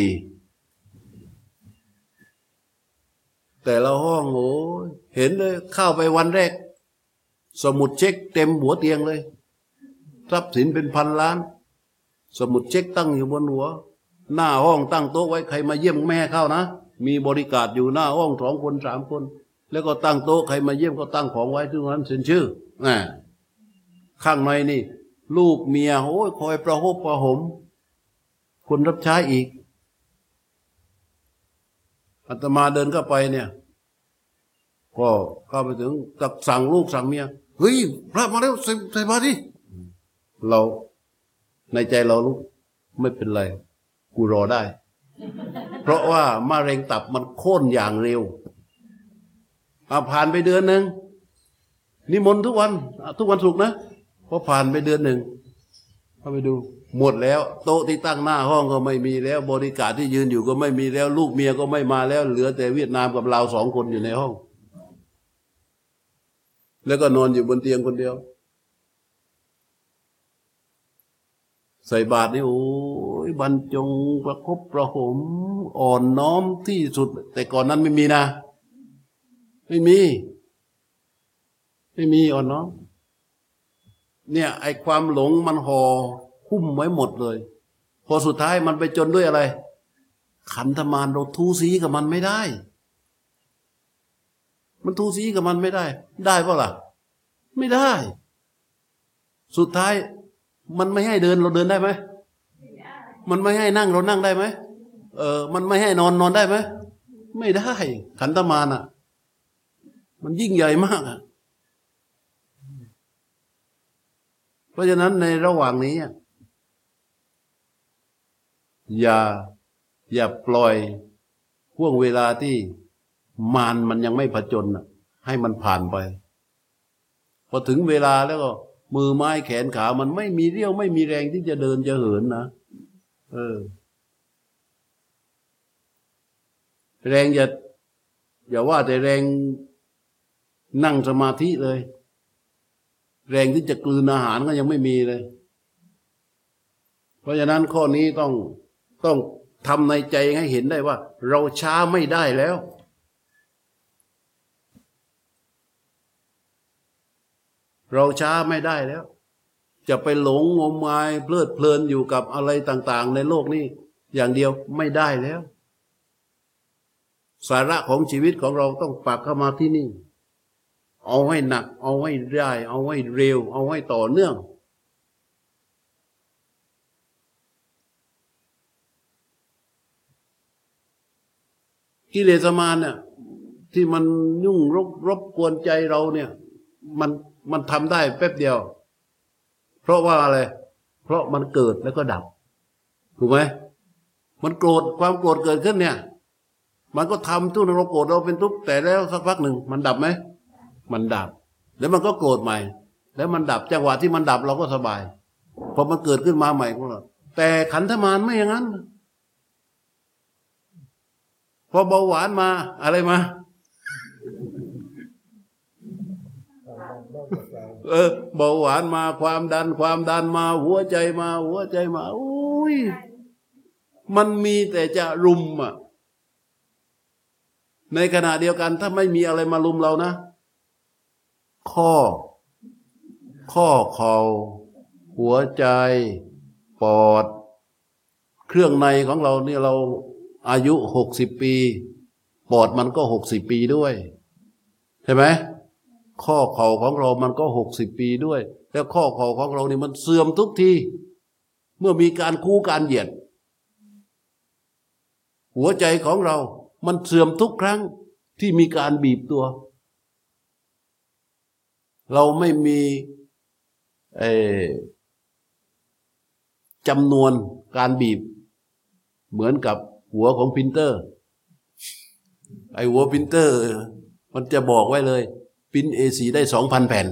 แต่ละห้องโอ้ยเห็นเลยเข้าไปวันแรก สมุดเช็คเต็มหัวเตียงเลย ทรัพย์สินเป็นพันล้าน สมุดเช็คตั้งอยู่บนหัว หน้าห้องตั้งโต๊ะไว้ใครมาเยี่ยมแม่เข้านะ มีบริการอยู่หน้าห้องสองคนสามคน แล้วก็ตั้งโต๊ะใครมาเยี่ยมก็ตั้งของไว้ทุกนั้นเซ็นชื่ออ่าข้างในนี่ ลูกเมียโอ้ยคอยประหบประหม คนรับใช้อีกอาตมาเดินเข้าไปเนี่ยก็เข้าไปถึงตักสั่งลูกสั่งเมียเฮ้ยพระมาแล้วใส่ใส่บาตรดิเราในใจเรารู้ไม่เป็นไร กูรอได้ เพราะว่ามะเร็งตับมันโค่นอย่างเร็วอาผ่านไปเดือนหนึ่งนิมนต์ทุกวัน ทุกวันศุกร์นะพอผ่านไปเดือนหนึ่งเข้าไปดู หมดแล้ว โต๊ะที่ตั้งหน้าห้องก็ไม่มีแล้ว บริการที่ยืนอยู่ก็ไม่มีแล้ว ลูกเมียก็ไม่มาแล้ว เหลือแต่เวียดนามกับเราสองคนอยู่ในห้อง แล้วก็นอนอยู่บนเตียงคนเดียว ใส่บาตรนี่โอ้ ยบรรจงประคบประหมอ่อนน้อมที่สุด แต่ก่อนนั้นไม่มีนะ ไม่มี ไม่มีอ่อนน้อมเนี่ยไอความหลงมันห่อหุ้มไว้หมดเลย พอสุดท้ายมันไปจนด้วยอะไร ขันธมารเราทูสีกับมันไม่ได้ มันทูสีกับมันไม่ได้ ได้ปะล่ะ ไม่ได้ สุดท้ายมันไม่ให้เดินเราเดินได้ไหม มันไม่ให้นั่งเรานั่งได้ไหมเออ มันไม่ให้นอนนอนได้ไหมไม่ได้ ขันธมารอะ มันยิ่งใหญ่มากอะเพราะฉะนั้นในระหว่างนี้อะอย่า อย่าปล่อยห่วงเวลาที่มารมันยังไม่ผจญน่ะ ให้มันผ่านไป พอถึงเวลาแล้วก็ มือไม้แขนขา มันไม่มีเรี่ยวไม่มีแรงที่จะเดินจะเหินนะ เออแรงอย่าอย่าว่าแต่แรงนั่งสมาธิเลย แรงที่จะกลืนอาหารก็ยังไม่มีเลย เพราะฉะนั้นข้อนี้ต้องต้องทำในใจให้เห็นได้ว่า เราช้าไม่ได้แล้ว เราช้าไม่ได้แล้ว จะไปหลงงมงายเพลิดเพลินอยู่กับอะไรต่าง ๆ ในโลกนี้ อย่างเดียวไม่ได้แล้ว สาระของชีวิตของเราต้องปักเข้ามาที่นี่ เอาให้หนัก เอาให้ได้เอาให้เร็ว เอาให้ต่อเนื่อง กิเลสมารเนี่ยที่มันยุ่งรบรบกวนใจเราเนี่ย มันมันทำได้แป๊บเดียว เพราะว่าอะไร เพราะมันเกิดแล้วก็ดับ ถูกไหมมันโกรธความโกรธเกิดขึ้นเนี่ย มันก็ทำทุกข์เราโกรธเราเป็นทุกข์แต่แล้วสักพักหนึ่งมันดับไหมมันดับ แล้วมันก็โกรธใหม่ แล้วมันดับจังหวะที่มันดับเราก็สบายพอมันเกิดขึ้นมาใหม่ของเราแต่ขันธมารไม่อย่างนั้น พอเบาหวานมาอะไรมา เออเบาหวานมาความดันความดันมา หัวใจมา หัวใจมาอุ้ยมันมีแต่จะรุมอะในขณะเดียวกันถ้าไม่มีอะไรมารุมเรานะ ข้อ ข้อเข่าหัวใจ ปอด เครื่องในของเราเนี่ยเราอายุหกสิบปี ปอดมันก็หกสิบปีด้วย ใช่ไหม ข้อเข่าของเรามันก็หกสิบปีด้วย แล้วข้อเข่าของเรานี่มันเสื่อมทุกที เมื่อมีการคู่การเหยียด หัวใจของเรา มันเสื่อมทุกครั้งที่มีการบีบตัว เราไม่มีจำนวนการบีบ เหมือนกับหัวของพิมพ์เตอร์ ไอหัวพิมพ์เตอร์ มันจะบอกไว้เลย พิมพ์ A4 ได้สองพันแผ่น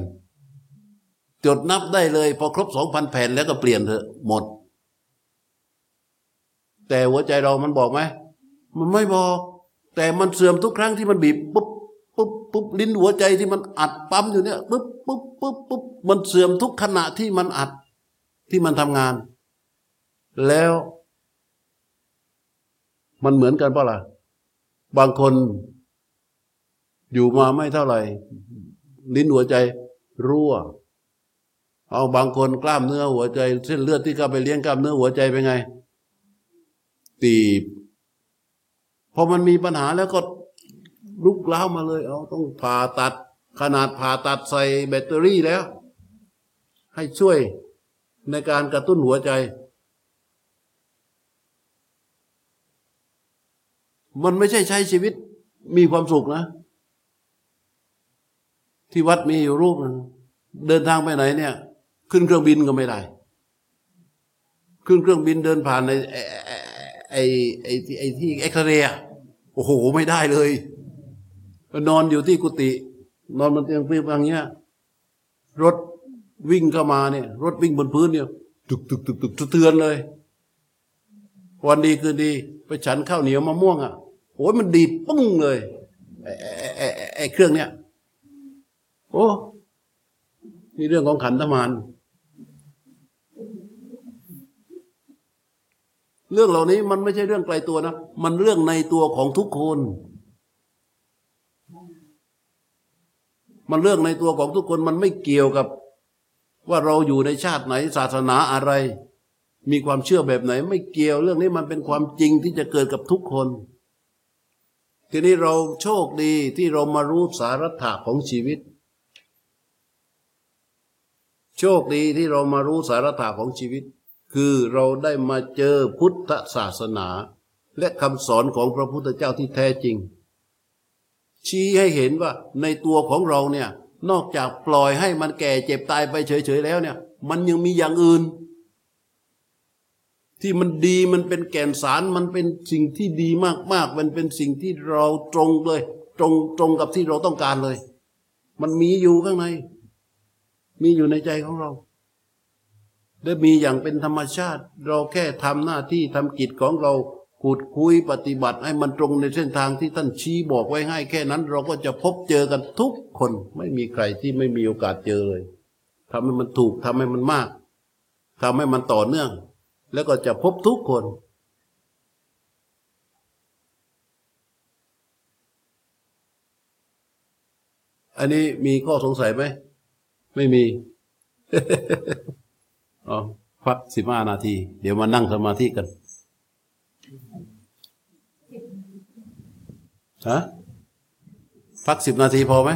จดนับได้เลย พอครบสองพันแผ่นแล้วก็เปลี่ยนเถอะหมด แต่หัวใจเรามันบอกไหม มันไม่บอก แต่มันเสื่อมทุกครั้งที่มันบีบปุ๊บปุ๊บปุ๊บลิ้นหัวใจที่มันอัดปั๊มอยู่เนี่ยปุ๊บปุ๊บปุ๊บปุ๊บมันเสื่อมทุกขณะที่มันอัดที่มันทำงาน แล้วมันเหมือนกันเปล่าล่ะ บางคน อยู่มาไม่เท่าไหร่ ลิ้นหัวใจรั่ว เอาบางคนกล้ามเนื้อหัวใจ เส้นเลือดที่เข้าไปเลี้ยงกล้ามเนื้อหัวใจเป็นไง ตีบพอมันมีปัญหาแล้วก็ลุกล้าวมาเลย เอาต้องผ่าตัด ขนาดผ่าตัดใส่แบตเตอรี่แล้ว ให้ช่วยในการกระตุ้นหัวใจ มันไม่ใช่ใช้ชีวิตมีความสุขนะ ที่วัดมีอยู่รูปนึงเดินทางไปไหนเนี่ย ขึ้นเครื่องบินก็ไม่ได้ ขึ้นเครื่องบินเดินผ่านในไอ้ไอ้ไอ้ไอ้ไอที่เอ็กซเรย์อะโอ้โหไม่ได้เลย นอนอยู่ที่กุฏินอนบนเตียงเปรียบอย่างเงี้ย รถวิ่งเข้ามาเนี่ย รถวิ่งบนพื้นเนี่ยตึกตึกตึกตึกเทือนเลย วันดีคือดี ไปฉันข้าวเหนียวมะม่วงอะโอ้ยมันดีปุ้งเลยไอ้ไอ้ไอ้ไอ้เครื่องเนี้ย โอ้นี่เรื่องของขันธมารเรื่องเหล่านี้มันไม่ใช่เรื่องไกลตัวนะ มันเรื่องในตัวของทุกคน มันเรื่องในตัวของทุกคนมันไม่เกี่ยวกับ ว่าเราอยู่ในชาติไหนศาสนาอะไร มีความเชื่อแบบไหน ไม่เกี่ยวเรื่องนี้มันเป็นความจริงที่จะเกิดกับทุกคน ทีนี้เราโชคดีที่เรามารู้สาระถะของชีวิต โชคดีที่เรามารู้สาระถะของชีวิต คือเราได้มาเจอพุทธศาสนา และคำสอนของพระพุทธเจ้าที่แท้จริง ชี้ให้เห็นว่าในตัวของเราเนี่ยนอกจากปล่อยให้มันแก่เจ็บตายไปเฉยๆแล้วเนี่ย มันยังมีอย่างอื่น ที่มันดีมันเป็นแก่นสารมันเป็นสิ่งที่ดีมากๆ มันเป็นสิ่งที่เราตรงเลย ตรงตรงกับที่เราต้องการเลย มันมีอยู่ข้างใน มีอยู่ในใจของเรา และมีอย่างเป็นธรรมชาติ เราแค่ทำหน้าที่ทำกิจของเราขุดคุยปฏิบัติให้มันตรงในเส้นทางที่ท่านชี้บอกไว้ให้แค่นั้น เราก็จะพบเจอกันทุกคน ไม่มีใครที่ไม่มีโอกาสเจอเลยทำให้มันถูกทำให้มันมากทำให้มันต่อเนื่อง แล้วก็จะพบทุกคนอันนี้มีข้อสงสัยไหม ไม่มีอ๋อพักสิบห้านาที เดี๋ยวมานั่งสมาธิกันฮะพักสิบนาทีพอไหม